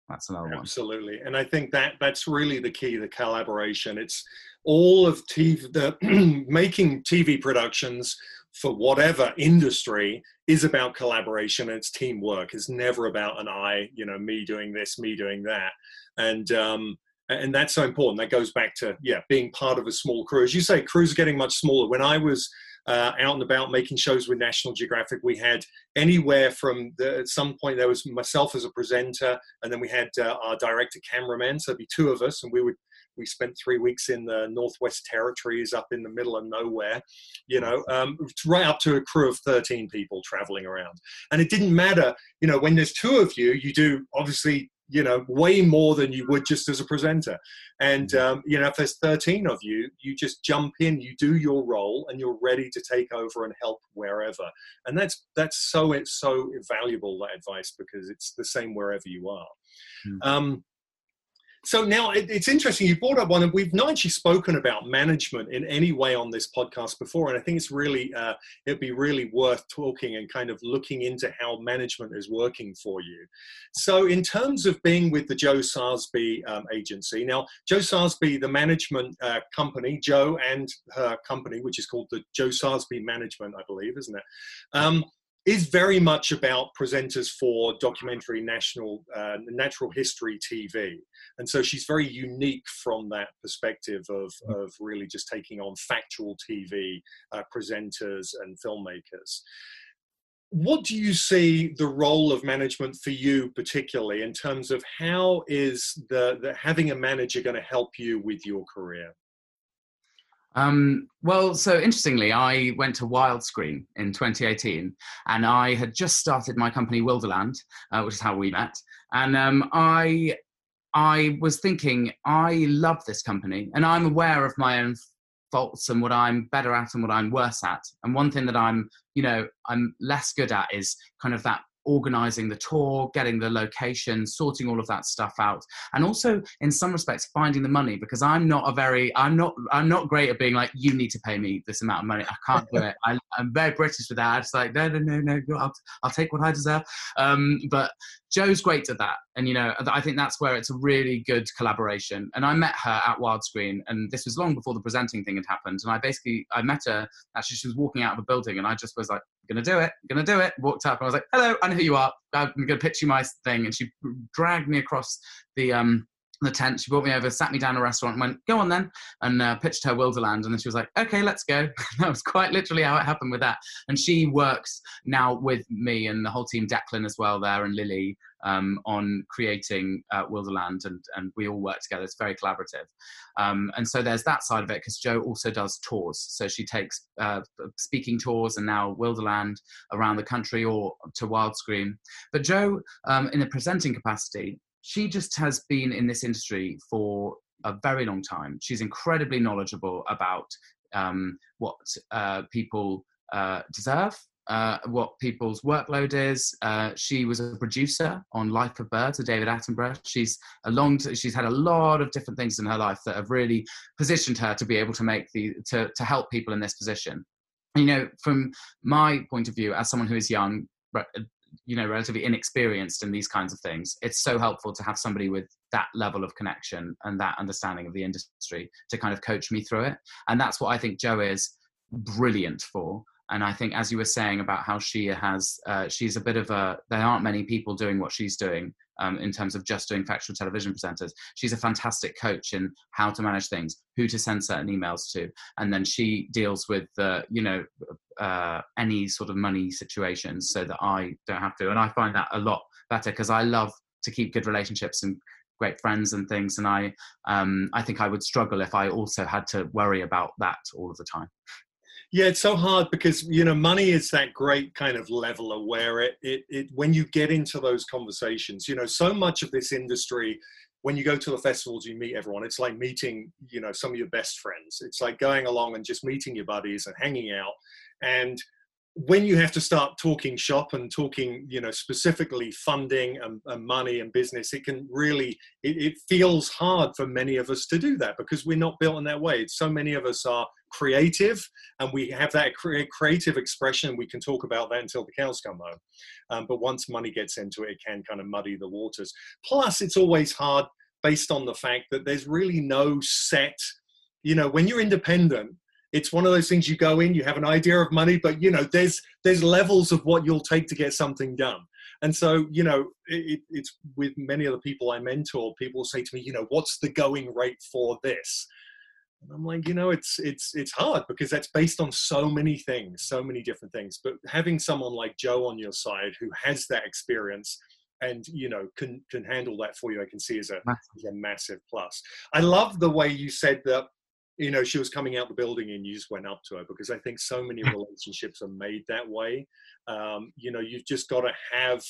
S2: that's another
S1: one absolutely and i think that that's really the key the collaboration it's all of TV, the making TV productions for whatever industry is about collaboration and it's teamwork. It's never about an I, you know, me doing this, me doing that, and um, and that's so important. That goes back to yeah, being part of a small crew. As you say, crews are getting much smaller. When I was uh, out and about making shows with National Geographic. We had anywhere from the, at some point there was myself as a presenter, and then we had uh, our director cameraman. So there'd be two of us, and we would we spent three weeks in the Northwest Territories, up in the middle of nowhere, you know, um, right up to a crew of 13 people traveling around. And it didn't matter, you know, when there's two of you, you do obviously you know way more than you would just as a presenter and mm-hmm. um, you know if there's 13 of you you just jump in you do your role and you're ready to take over and help wherever and that's that's so it's so valuable that advice because it's the same wherever you are mm-hmm. um, so now it, it's interesting you brought up one and we've not actually spoken about management in any way on this podcast before and i think it's really uh, it'd be really worth talking and kind of looking into how management is working for you. So in terms of being with the jo sarsby um, agency now jo sarsby the management uh, company jo and her company which is called the jo sarsby management i believe isn't it? Um, is very much about presenters for documentary national uh, natural history TV, and so she's very unique from that perspective of mm. of really just taking on factual TV uh, presenters and filmmakers. What do you see the role of management for you, particularly in terms of how is the, the having a manager going to help you with your career?
S2: Um, well, so interestingly, I went to Wildscreen in 2018, and I had just started my company Wilderland, uh, which is how we met. And um, I, I was thinking, I love this company, and I'm aware of my own faults and what I'm better at and what I'm worse at. And one thing that I'm, you know, I'm less good at is kind of that organizing the tour, getting the location, sorting all of that stuff out, and also in some respects finding the money because I'm not a very I'm not I'm not great at being like you need to pay me this amount of money. I can't do it. I, am very British with that. It's like no no no no. I'll, I'll take what I deserve. Um, but Jo's great at that, and you know I think that's where it's a really good collaboration. And I met her at Wildscreen, and this was long before the presenting thing had happened. And I basically I met her actually she was walking out of a building, and I just was like gonna do it, gonna do it. Walked up and I was like, hello, I know who you are. I'm gonna pitch you my thing. And she dragged me across the um the tent. She brought me over, sat me down a restaurant, and went, "Go on then," and uh, pitched her Wilderland. And then she was like, "Okay, let's go." that was quite literally how it happened with that. And she works now with me and the whole team, Declan as well there, and Lily um, on creating uh, Wilderland, and and we all work together. It's very collaborative. Um, and so there's that side of it because Jo also does tours. So she takes uh, speaking tours and now Wilderland around the country or to Wild Wildscreen. But Jo, um, in a presenting capacity, she just has been in this industry for a very long time. She's incredibly knowledgeable about um, what uh, people uh, deserve, uh, what people's workload is. Uh, she was a producer on Life of Birds with David Attenborough. She's a long. T- she's had a lot of different things in her life that have really positioned her to be able to make the to to help people in this position. You know, from my point of view, as someone who is young, you know relatively inexperienced in these kinds of things it's so helpful to have somebody with that level of connection and that understanding of the industry to kind of coach me through it. And that's what i think jo is brilliant for. And i think as you were saying about how she has uh, she's a bit of a there aren't many people doing what she's doing um, in terms of just doing factual television presenters. She's a fantastic coach in how to manage things, who to send certain emails to, and then she deals with uh, you know uh, any sort of money situations so that I don't have to. And I find that a lot better because I love to keep good relationships and great friends and things. And I um, I think I would struggle if I also had to worry about that all of the time.
S1: Yeah, it's so hard because you know money is that great kind of leveler where it, it it when you get into those conversations, you know, so much of this industry when you go to the festivals you meet everyone. It's like meeting you know some of your best friends. It's like going along and just meeting your buddies and hanging out. And when you have to start talking shop and talking you know specifically funding and, and money and business it can really it, it, feels hard for many of us to do that because we're not built in that way. So many of us are creative and we have that cre- creative expression we can talk about that until the cows come home. Um, but once money gets into it it can kind of muddy the waters. Plus it's always hard based on the fact that there's really no set you know when you're independent it's one of those things you go in you have an idea of money but you know there's there's levels of what you'll take to get something done. And so you know it, it's with many of the people i mentor people say to me you know what's the going rate for this and i'm like you know it's it's it's hard because that's based on so many things so many different things. But having someone like Jo on your side who has that experience and you know can can handle that for you i can see as a, as a massive plus. I love the way you said that you know, she was coming out the building and you just went up to her because I think so many relationships are made that way. Um, you know, you've just got to have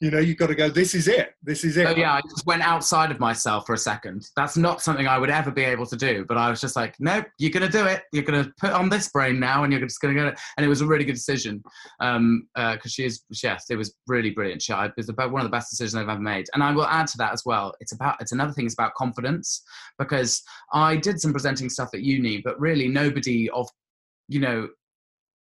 S1: you know, you've got to go, this is it. This is it.
S2: Oh, yeah, I just went outside of myself for a second. That's not something I would ever be able to do. But I was just like, nope, you're going to do it. You're going to put on this brain now and you're just going to go. And it was a really good decision because um, uh, she is, yes, it was really brilliant. She, it was about one of the best decisions I've ever made. And I will add to that as well. It's about, it's another thing, it's about confidence because I did some presenting stuff at uni, but really nobody of, you know,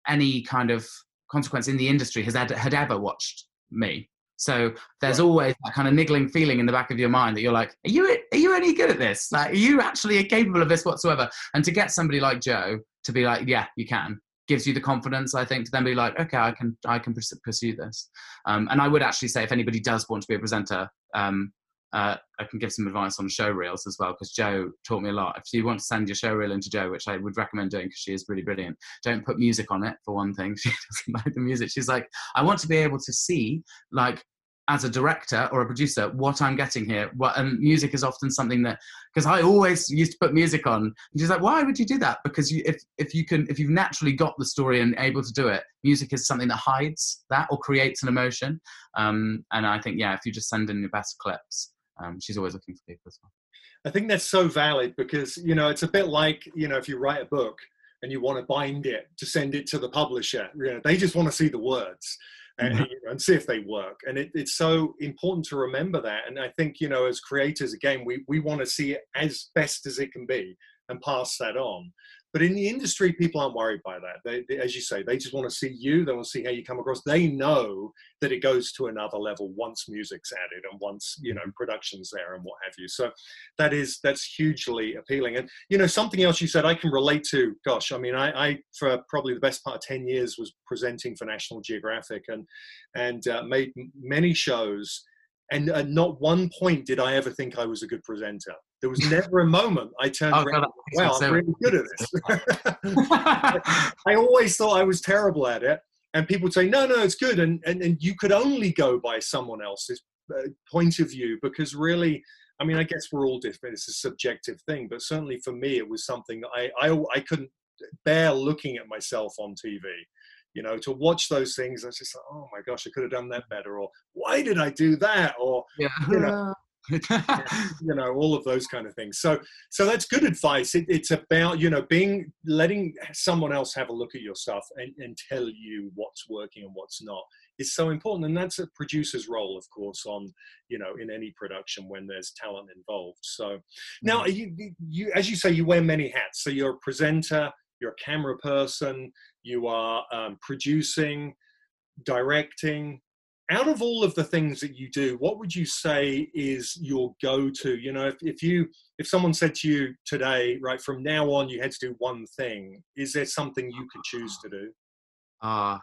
S2: any kind of consequence in the industry has had, had ever watched me so there's right. always that kind of niggling feeling in the back of your mind that you're like, are you are you any good at this? Like, are you actually capable of this whatsoever? And to get somebody like Jo to be like, yeah, you can, gives you the confidence, I think, to then be like, okay, I can I can pursue this. Um, and I would actually say, if anybody does want to be a presenter, um, uh, I can give some advice on show reels as well because Jo taught me a lot. If you want to send your show reel into Jo, which I would recommend doing because she is really brilliant, don't put music on it for one thing. She doesn't like the music. She's like, I want to be able to see like as a director or a producer what I'm getting here. What, and music is often something that because I always used to put music on. And she's like, why would you do that? Because you, if if you can if you've naturally got the story and able to do it, music is something that hides that or creates an emotion. Um, and I think yeah, if you just send in your best clips um, she's always looking for people as well.
S1: I think that's so valid because you know it's a bit like you know if you write a book and you want to bind it to send it to the publisher, you know, they just want to see the words. and, mm-hmm. you know, and see if they work. And it, it's so important to remember that. And I think, you know, as creators, again, we, we want to see it as best as it can be and pass that on. But in the industry, people aren't worried by that. They, they, as you say, they just want to see you. They want to see how you come across. They know that it goes to another level once music's added and once you know mm-hmm. production's there and what have you. So that is that's hugely appealing. And you know something else you said I can relate to. Gosh, I mean, I, I for probably the best part of ten years was presenting for National Geographic and and uh, made many shows and at not one point did I ever think I was a good presenter. There was never a moment I turned oh, around. wow, I'm really good at this. I always thought I was terrible at it, and people would say, "No, no, it's good," and and, and you could only go by someone else's uh, point of view because really. I mean, I guess we're all different. It's a subjective thing, but certainly for me, it was something that I, I, I couldn't bear looking at myself on TV you know to watch those things i was just like oh my gosh i could have done that better or why did i do that or yeah. you know you know all of those kind of things. So so that's good advice. It, it's about you know being letting someone else have a look at your stuff and, and tell you what's working and what's not is so important. And that's a producer's role of course on you know in any production when there's talent involved. So now mm. you, you as you say you wear many hats. So you're a presenter you're a camera person you are um, producing, directing. Out of all of the things that you do, what would you say is your go-to? You know, if, if you if someone said to you today, right from now on, you had to do one thing, is there something you could choose to do?
S2: Ah, uh,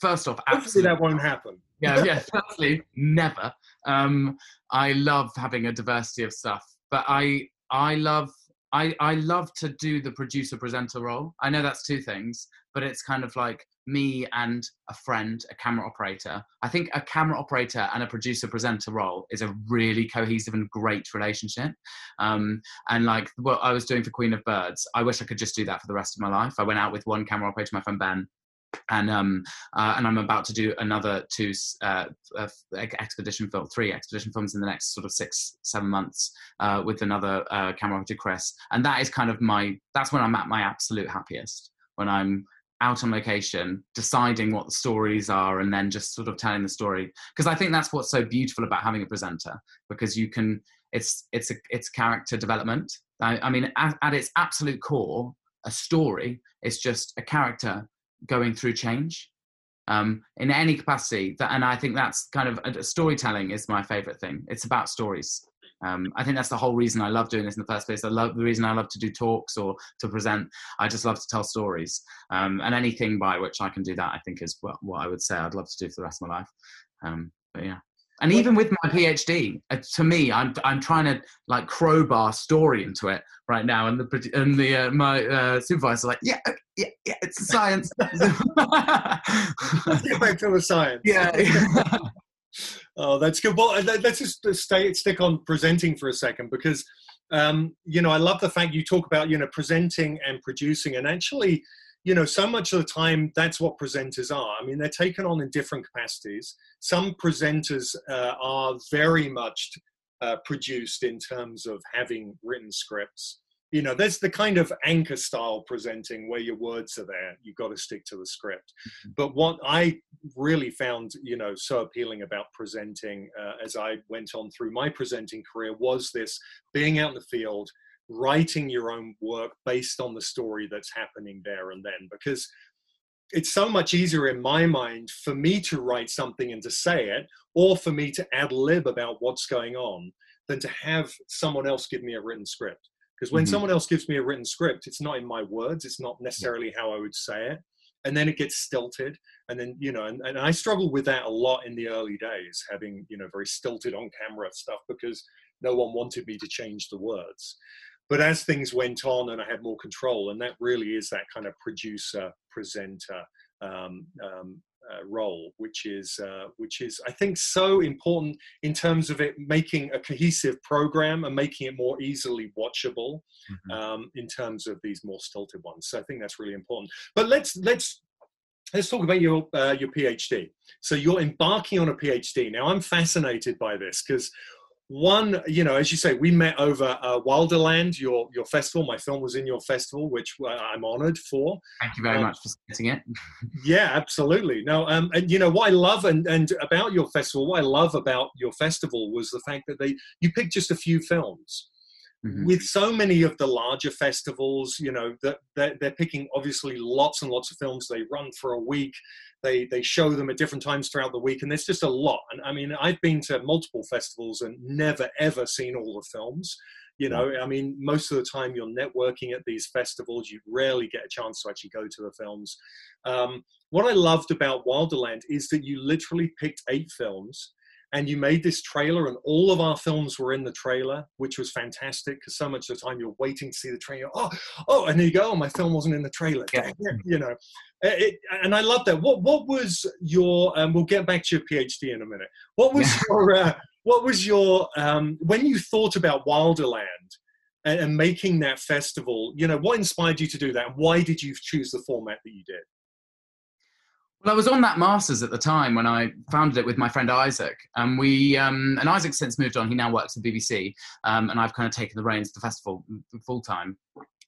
S2: first off,
S1: absolutely that won't happen.
S2: yeah, yeah. Firstly, never. Um, I love having a diversity of stuff, but I I love I, I love to do the producer presenter role. I know that's two things, but it's kind of like me and a friend, a camera operator. I think a camera operator and a producer presenter role is a really cohesive and great relationship. Um, and like what I was doing for Queen of Birds, I wish I could just do that for the rest of my life. I went out with one camera operator, my friend Ben, and um uh, and I'm about to do another two uh, uh, expedition film, three expedition films in the next sort of six seven months uh, with another uh, camera operator Chris, and that is kind of my that's when I'm at my absolute happiest when I'm out on location deciding what the stories are and then just sort of telling the story because I think that's what's so beautiful about having a presenter because you can it's it's a it's character development. I, I mean at, at its absolute core, a story is just a character going through change um, in any capacity. That, and I think that's kind of uh, storytelling is my favorite thing. It's about stories. Um, I think that's the whole reason I love doing this in the first place. I love the reason I love to do talks or to present. I just love to tell stories, um, and anything by which I can do that, I think, is what, what I would say I'd love to do for the rest of my life. Um, but yeah and even with my phd uh, to me i'm i'm trying to like crowbar story into it right now and the and the uh, my uh, supervisor like yeah yeah yeah it's science let's
S1: get back to the science
S2: yeah
S1: oh that's good well let's just stay stick on presenting for a second because um, you know i love the fact you talk about you know presenting and producing and actually you know, so much of the time that's what presenters are. I mean, they're taken on in different capacities. Some presenters uh, are very much uh, produced in terms of having written scripts. You know, there's the kind of anchor style presenting where your words are there. You've got to stick to the script. Mm-hmm. But what I really found, you know, so appealing about presenting uh, as I went on through my presenting career was this being out in the field, writing your own work based on the story that's happening there and then because it's so much easier in my mind for me to write something and to say it or for me to ad lib about what's going on than to have someone else give me a written script because when mm-hmm. someone else gives me a written script it's not in my words it's not necessarily how i would say it and then it gets stilted and then you know and, and i struggled with that a lot in the early days having you know very stilted on camera stuff because no one wanted me to change the words but as things went on and I had more control, and that really is that kind of producer presenter um, um, uh, role, which is uh, which is I think so important in terms of it making a cohesive program and making it more easily watchable mm-hmm. um, in terms of these more stilted ones. So I think that's really important. But let's let's let's talk about your uh, your PhD. So you're embarking on a PhD now. I'm fascinated by this because one, you know, as you say, we met over uh, Wilderland, your your festival. My film was in your festival, which uh, I'm honoured for.
S2: Thank you very um, much for setting it.
S1: yeah, absolutely. No, um, and you know what I love and and about your festival, what I love about your festival was the fact that they you picked just a few films. Mm-hmm. With so many of the larger festivals, you know, that they're, they're picking obviously lots and lots of films. They run for a week they they show them at different times throughout the week and there's just a lot. And i mean i've been to multiple festivals and never ever seen all the films. You know i mean most of the time you're networking at these festivals you rarely get a chance to actually go to the films. Um, what i loved about wilderland is that you literally picked eight films and you made this trailer and all of our films were in the trailer which was fantastic because so much of the time you're waiting to see the trailer. Oh oh and there you go. Oh, my film wasn't in the trailer. Yeah. you know. It, and i love that. What what was your um, we'll get back to your phd in a minute. What was yeah. your uh, what was your um, when you thought about wilderland and, and making that festival you know what inspired you to do that? And why did you choose the format that you did
S2: well, I was on that masters at the time when I founded it with my friend Isaac, and we um, and Isaac since moved on. He now works at BBC, um, and I've kind of taken the reins of the festival full time.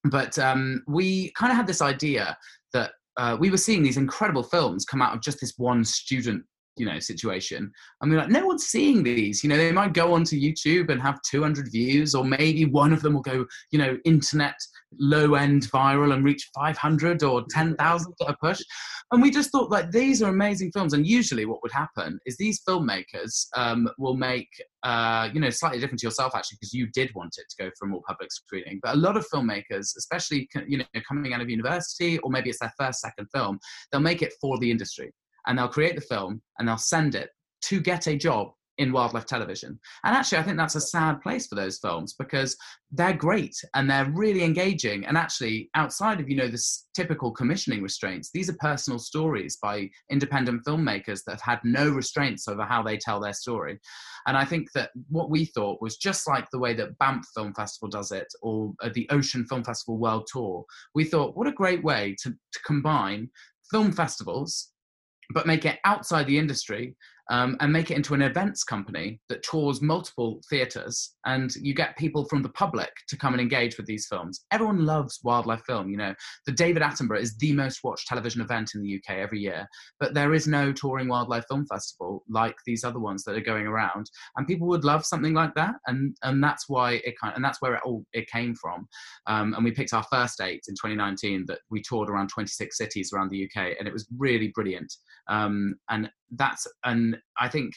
S2: But um, we kind of had this idea that uh, we were seeing these incredible films come out of just this one student you know situation i mean like no one's seeing these you know they might go onto youtube and have 200 views or maybe one of them will go you know internet low end viral and reach 500 or 10,000 at a push. And we just thought like these are amazing films. And usually what would happen is these filmmakers um, will make uh, you know slightly different to yourself actually because you did want it to go for a more public screening. But a lot of filmmakers especially you know coming out of university or maybe it's their first second film they'll make it for the industry. And they'll create the film and they'll send it to get a job in wildlife television. And actually, I think that's a sad place for those films because they're great and they're really engaging. And actually, outside of you know this typical commissioning restraints, these are personal stories by independent filmmakers that have had no restraints over how they tell their story. And I think that what we thought was just like the way that Banff Film Festival does it or uh, the Ocean Film Festival World Tour. We thought, what a great way to, to combine film festivals but make it outside the industry um, and make it into an events company that tours multiple theaters and you get people from the public to come and engage with these films. Everyone loves wildlife film you know. The david attenborough is the most watched television event in the uk every year but there is no touring wildlife film festival like these other ones that are going around and people would love something like that and and that's why it kind of, and that's where it all it came from. Um, and we picked our first date in 2019 that we toured around 26 cities around the uk and it was really brilliant. Um, and that's and I think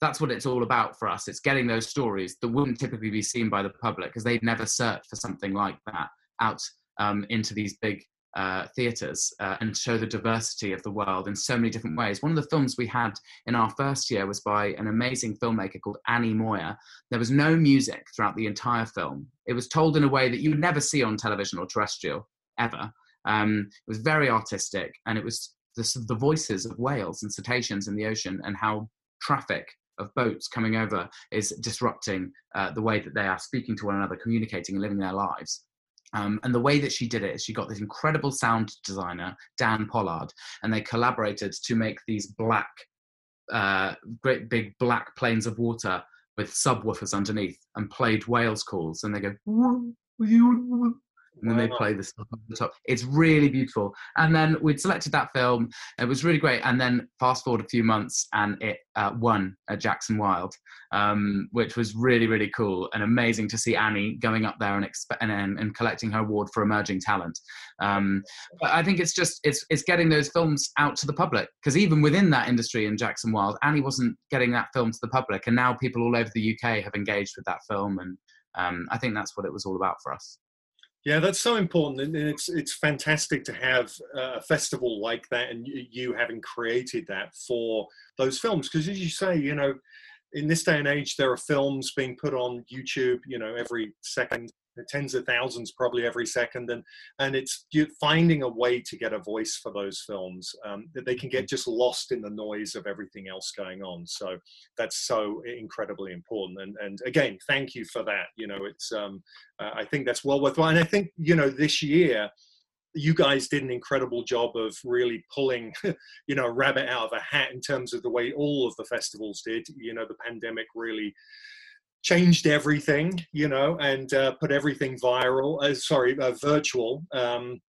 S2: that's what it's all about for us. It's getting those stories that wouldn't typically be seen by the public because they'd never search for something like that out um, into these big uh, theatres uh, and show the diversity of the world in so many different ways. One of the films we had in our first year was by an amazing filmmaker called Annie Moyer. There was no music throughout the entire film. It was told in a way that you would never see on television or terrestrial ever. Um, it was very artistic and it was the, the voices of whales and cetaceans in the ocean and how traffic of boats coming over is disrupting uh, the way that they are speaking to one another, communicating and living their lives. Um, and the way that she did it is she got this incredible sound designer, Dan Pollard, and they collaborated to make these black, uh, great big black planes of water with subwoofers underneath and played whales calls. And they go, and then they play the stuff on the top. It's really beautiful. And then we'd selected that film. It was really great. And then fast forward a few months, and it uh, won at Jackson Wild, um, which was really really cool and amazing to see Annie going up there and exp- and, and, and, collecting her award for emerging talent. Um, but I think it's just it's it's getting those films out to the public because even within that industry in Jackson Wild, Annie wasn't getting that film to the public, and now people all over the UK have engaged with that film and. Um, I think that's what it was all about for us.
S1: Yeah, that's so important, and it's it's fantastic to have a festival like that, and you having created that for those films. Because as you say, you know, in this day and age, there are films being put on YouTube, you know, every second tens of thousands probably every second and and it's finding a way to get a voice for those films um, that they can get just lost in the noise of everything else going on. So that's so incredibly important and and again thank you for that you know it's um, uh, i think that's well worthwhile and i think you know this year you guys did an incredible job of really pulling you know a rabbit out of a hat in terms of the way all of the festivals did you know the pandemic really changed everything, you know, and uh, put everything viral, uh, sorry, uh, virtual, um,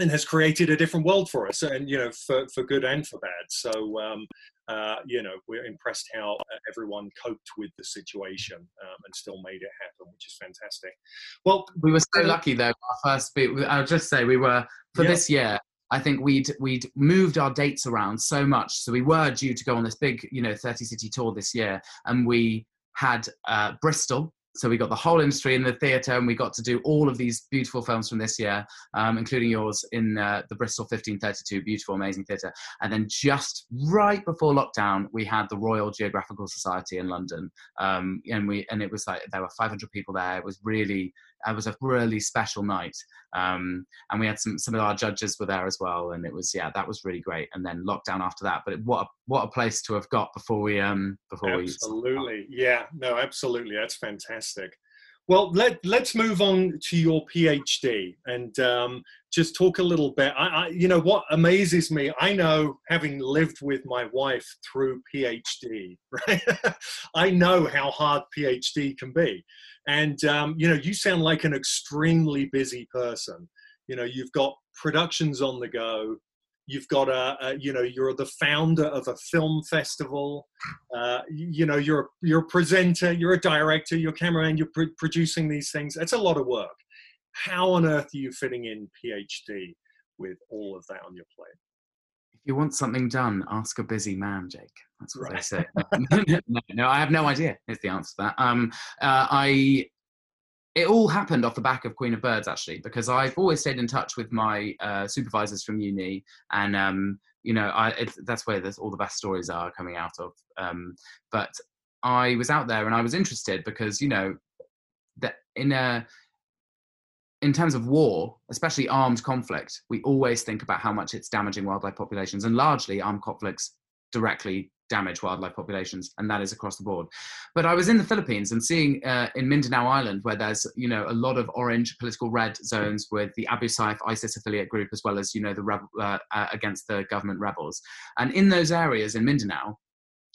S1: and has created a different world for us, and you know, for, for good and for bad. So, um, uh, you know, we're impressed how uh, everyone coped with the situation um, and still made it happen, which is fantastic. Well,
S2: we were so lucky though. Our first, I'll just say, we were for yeah. this year. I think we'd we'd moved our dates around so much, so we were due to go on this big, you know, 30 city tour this year, and we had uh, Bristol. So we got the whole industry in the theatre, and we got to do all of these beautiful films from this year, um, including yours in uh, the Bristol 1532, beautiful, amazing theatre. And then just right before lockdown, we had the Royal Geographical Society in London, um, and we and it was like there were 500 people there. It was really it was a really special night um, and we had some some of our judges were there as well and it was yeah that was really great and then lockdown after that but what a, what a place to have got before we um before
S1: absolutely. we absolutely yeah no absolutely that's fantastic well, let, let's move on to your PhD and um, just talk a little bit. I, I, you know, what amazes me, I know having lived with my wife through PhD, right? I know how hard PhD can be. And, um, you know, you sound like an extremely busy person. You know, you've got productions on the go, you've got a, a, you know you're the founder of a film festival. Uh, you, know you're you're a presenter you're a director you're a cameraman you're pr- producing these things. It's a lot of work. How on earth are you fitting in phd with all of that on your plate
S2: you want something done ask a busy man jake that's what right. they say no, no, no, i have no idea is the answer to that um, uh, i it all happened off the back of Queen of Birds, actually, because I've always stayed in touch with my uh, supervisors from uni, and um, you know, I, it, that's where all the best stories are coming out of. Um, but I was out there and I was interested because you know that in a in terms of war, especially armed conflict, we always think about how much it's damaging wildlife populations, and largely armed conflicts directly damage wildlife populations, and that is across the board. But I was in the Philippines and seeing uh, in Mindanao Island, where there's you know a lot of orange political red zones with the Abu Sayyaf ISIS affiliate group, as well as you know the rebel, uh, uh, against the government rebels, and in those areas in Mindanao,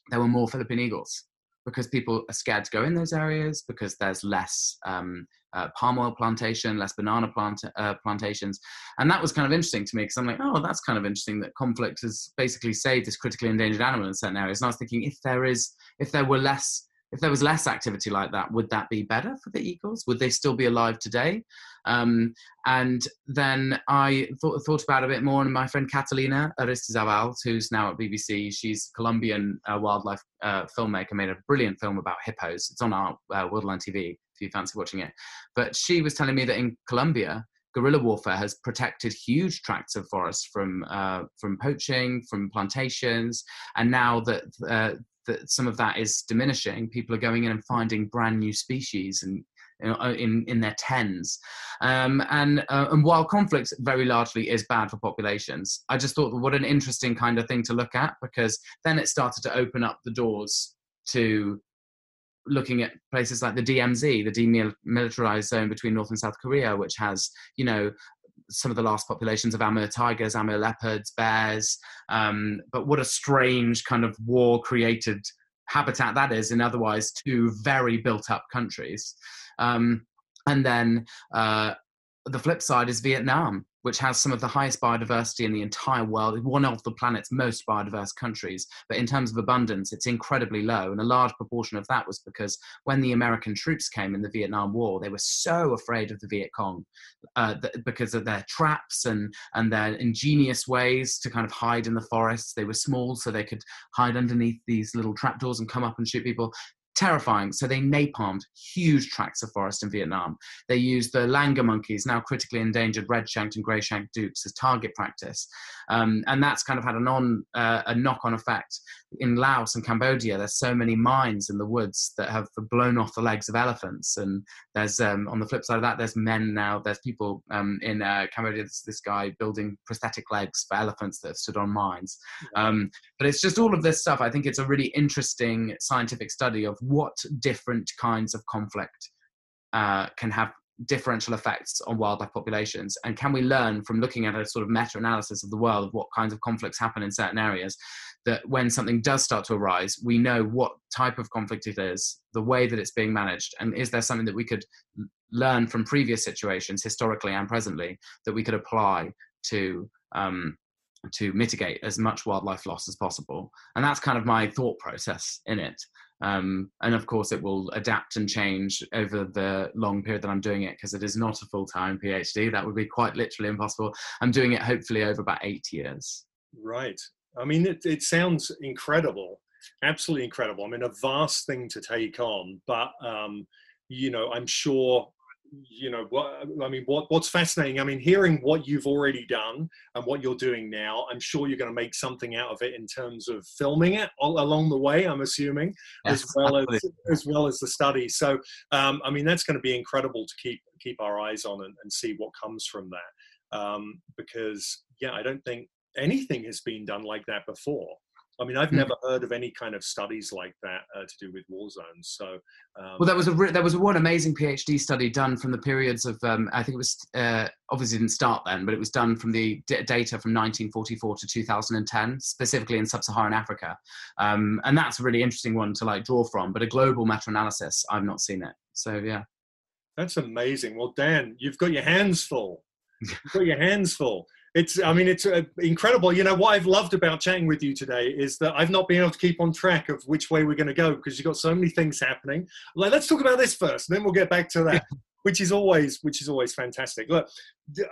S2: there were more Philippine eagles because people are scared to go in those areas because there's less um, uh, palm oil plantation, less banana plant, uh, plantations. And that was kind of interesting to me because I'm like, oh, that's kind of interesting that conflict has basically saved this critically endangered animal in certain areas. And I was thinking, if there is, if there were less if there was less activity like that, would that be better for the Eagles? Would they still be alive today? Um, and then I thought, thought about a bit more, and my friend Catalina Aristizabal, who's now at BBC, she's Colombian uh, wildlife uh, filmmaker, made a brilliant film about hippos. It's on our uh, Worldline TV if you fancy watching it. But she was telling me that in Colombia, guerrilla warfare has protected huge tracts of forest from uh, from poaching, from plantations, and now that uh, that some of that is diminishing. People are going in and finding brand new species and in in their tens, um, and uh, and while conflict very largely is bad for populations, I just thought what an interesting kind of thing to look at because then it started to open up the doors to looking at places like the DMZ, the demilitarized zone between North and South Korea, which has you know some of the last populations of Amur tigers, Amur leopards, bears. Um, but what a strange kind of war created habitat that is in otherwise two very built up countries. Um, and then uh, the flip side is Vietnam, which has some of the highest biodiversity in the entire world, one of the planet's most biodiverse countries. But in terms of abundance, it's incredibly low. And a large proportion of that was because when the American troops came in the Vietnam War, they were so afraid of the Viet Cong uh, because of their traps and, and their ingenious ways to kind of hide in the forests. They were small, so they could hide underneath these little trapdoors and come up and shoot people terrifying. So they napalmed huge tracts of forest in Vietnam. They used the langur monkeys, now critically endangered red-shanked and grey-shanked doucs, as target practice, um, and that's kind of had uh, a knock-on effect in Laos and Cambodia. There's so many mines in the woods that have blown off the legs of elephants, and there's um, on the flip side of that, there's men now. There's people um, in uh, Cambodia. This, this, guy building prosthetic legs for elephants that have stood on mines. Um, but it's just all of this stuff. I think it's a really interesting scientific study of what different kinds of conflict uh, can have differential effects on wildlife populations? And can we learn from looking at a sort of meta analysis of the world of what kinds of conflicts happen in certain areas? That when something does start to arise, we know what type of conflict it is, the way that it's being managed, and is there something that we could learn from previous situations, historically and presently, that we could apply to um, to mitigate as much wildlife loss as possible? And that's kind of my thought process in it. Um, and of course, it will adapt and change over the long period that I'm doing it because it is not a full time PhD. That would be quite literally impossible. I'm doing it hopefully over about eight years.
S1: Right. I mean, it, it sounds incredible, absolutely incredible. I mean, a vast thing to take on, but um, you know, I'm sure you know what i mean what what's fascinating i mean hearing what you've already done and what you're doing now i'm sure you're going to make something out of it in terms of filming it all along the way i'm assuming yes, as well absolutely. as as well as the study so um, i mean that's going to be incredible to keep keep our eyes on and, and see what comes from that um, because yeah i don't think anything has been done like that before I mean, I've mm. never heard of any kind of studies like that uh, to do with war zones. So,
S2: um, well, there was a re- there was one amazing PhD study done from the periods of um, I think it was uh, obviously didn't start then, but it was done from the d- data from 1944 to 2010, specifically in sub-Saharan Africa, um, and that's a really interesting one to like draw from. But a global meta-analysis, I've not seen it. So yeah,
S1: that's amazing. Well, Dan, you've got your hands full. You've got your hands full it's i mean it's uh, incredible. You know what i've loved about chatting with you today is that i've not been able to keep on track of which way we're going to go because you've got so many things happening. Like let's talk about this first and then we'll get back to that which is always which is always fantastic. Look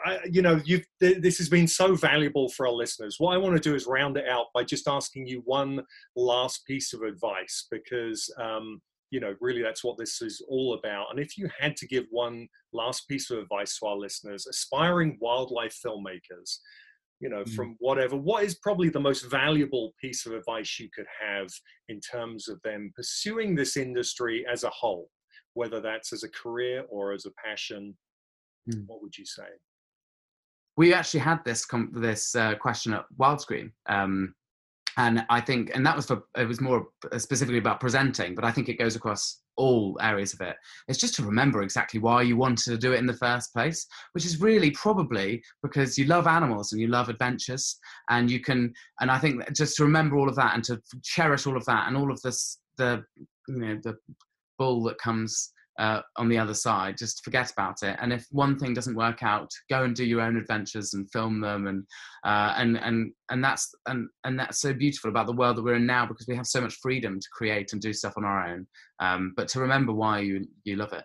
S1: I, you know you've this has been so valuable for our listeners. What i want to do is round it out by just asking you one last piece of advice because um, you know, really that's what this is all about. And if you had to give one last piece of advice to our listeners, aspiring wildlife filmmakers, you know, mm. from whatever, what is probably the most valuable piece of advice you could have in terms of them pursuing this industry as a whole, whether that's as a career or as a passion? Mm. What would you say?
S2: We actually had this com- this uh, question at Wildscreen. Um, and I think, and that was for it was more uh, specifically about presenting, but I think it goes across all areas of it. It's just to remember exactly why you wanted to do it in the first place, which is really probably because you love animals and you love adventures, and you can. And I think just to remember all of that and to cherish all of that and all of this, the you know the bull that comes uh, on the other side. Just forget about it. And if one thing doesn't work out, go and do your own adventures and film them. And uh, and and and that's and and that's so beautiful about the world that we're in now because we have so much freedom to create and do stuff on our own. Um, but to remember why you you love it.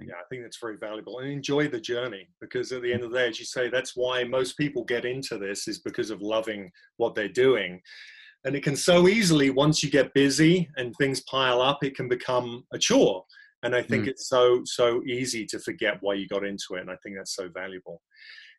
S1: Yeah, I think that's very valuable and enjoy the journey because at the end of the day, as you say, that's why most people get into this is because of loving what they're doing and it can so easily once you get busy and things pile up it can become a chore and i think mm. it's so so easy to forget why you got into it and i think that's so valuable.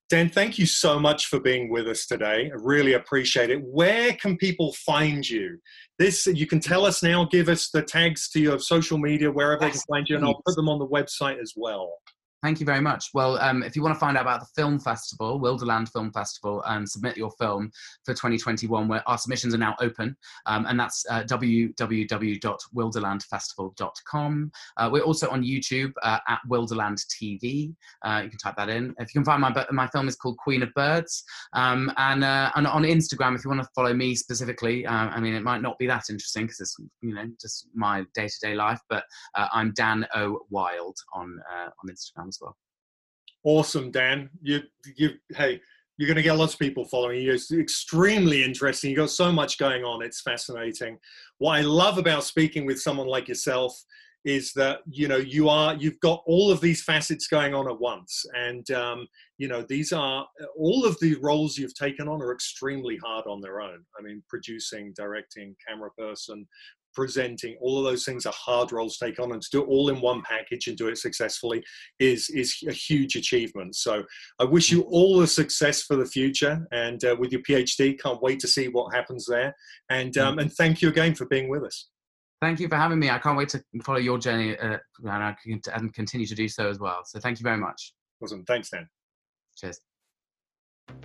S1: Dan thank you so much for being with us today. I really appreciate it. Where can people find you? This you can tell us now give us the tags to your social media wherever yes, they can find you and i'll put them on the website as well
S2: Thank you very much. Well, um, if you want to find out about the film festival, Wilderland Film Festival, and submit your film for 2021, where our submissions are now open, um, and that's uh, www.wilderlandfestival.com. Uh, we're also on YouTube uh, at Wilderland TV. Uh, you can type that in. If you can find my my film is called Queen of Birds, um, and uh, and on Instagram, if you want to follow me specifically, uh, I mean, it might not be that interesting because it's you know just my day to day life, but I'm Dan O Wild on on Instagram as well.
S1: Awesome, Dan. You, you, hey, you're going to get lots of people following you. It's extremely interesting. You've got so much going on. It's fascinating. What I love about speaking with someone like yourself is that you know you are you've got all of these facets going on at once and um, you know these are all of the roles you've taken on are extremely hard on their own i mean producing directing camera person presenting all of those things are hard roles to take on and to do it all in one package and do it successfully is is a huge achievement. So i wish you all the success for the future and uh, with your phd can't wait to see what happens there. And um, and thank you again for being with us.
S2: Thank you for having me. I can't wait to follow your journey uh, and i can continue to do so as well. So thank you very much.
S1: Awesome. Thanks dan.
S2: Cheers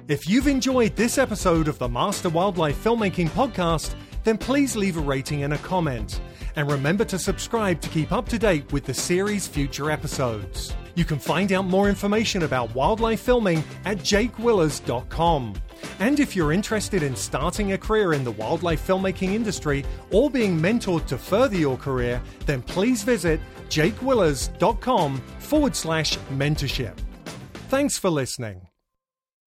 S1: if you've enjoyed this episode of the Master Wildlife Filmmaking Podcast, then please leave a rating and a comment. And remember to subscribe to keep up to date with the series' future episodes. You can find out more information about wildlife filming at jakewillers.com. And if you're interested in starting a career in the wildlife filmmaking industry or being mentored to further your career, then please visit jakewillers.com forward slash mentorship. Thanks for listening.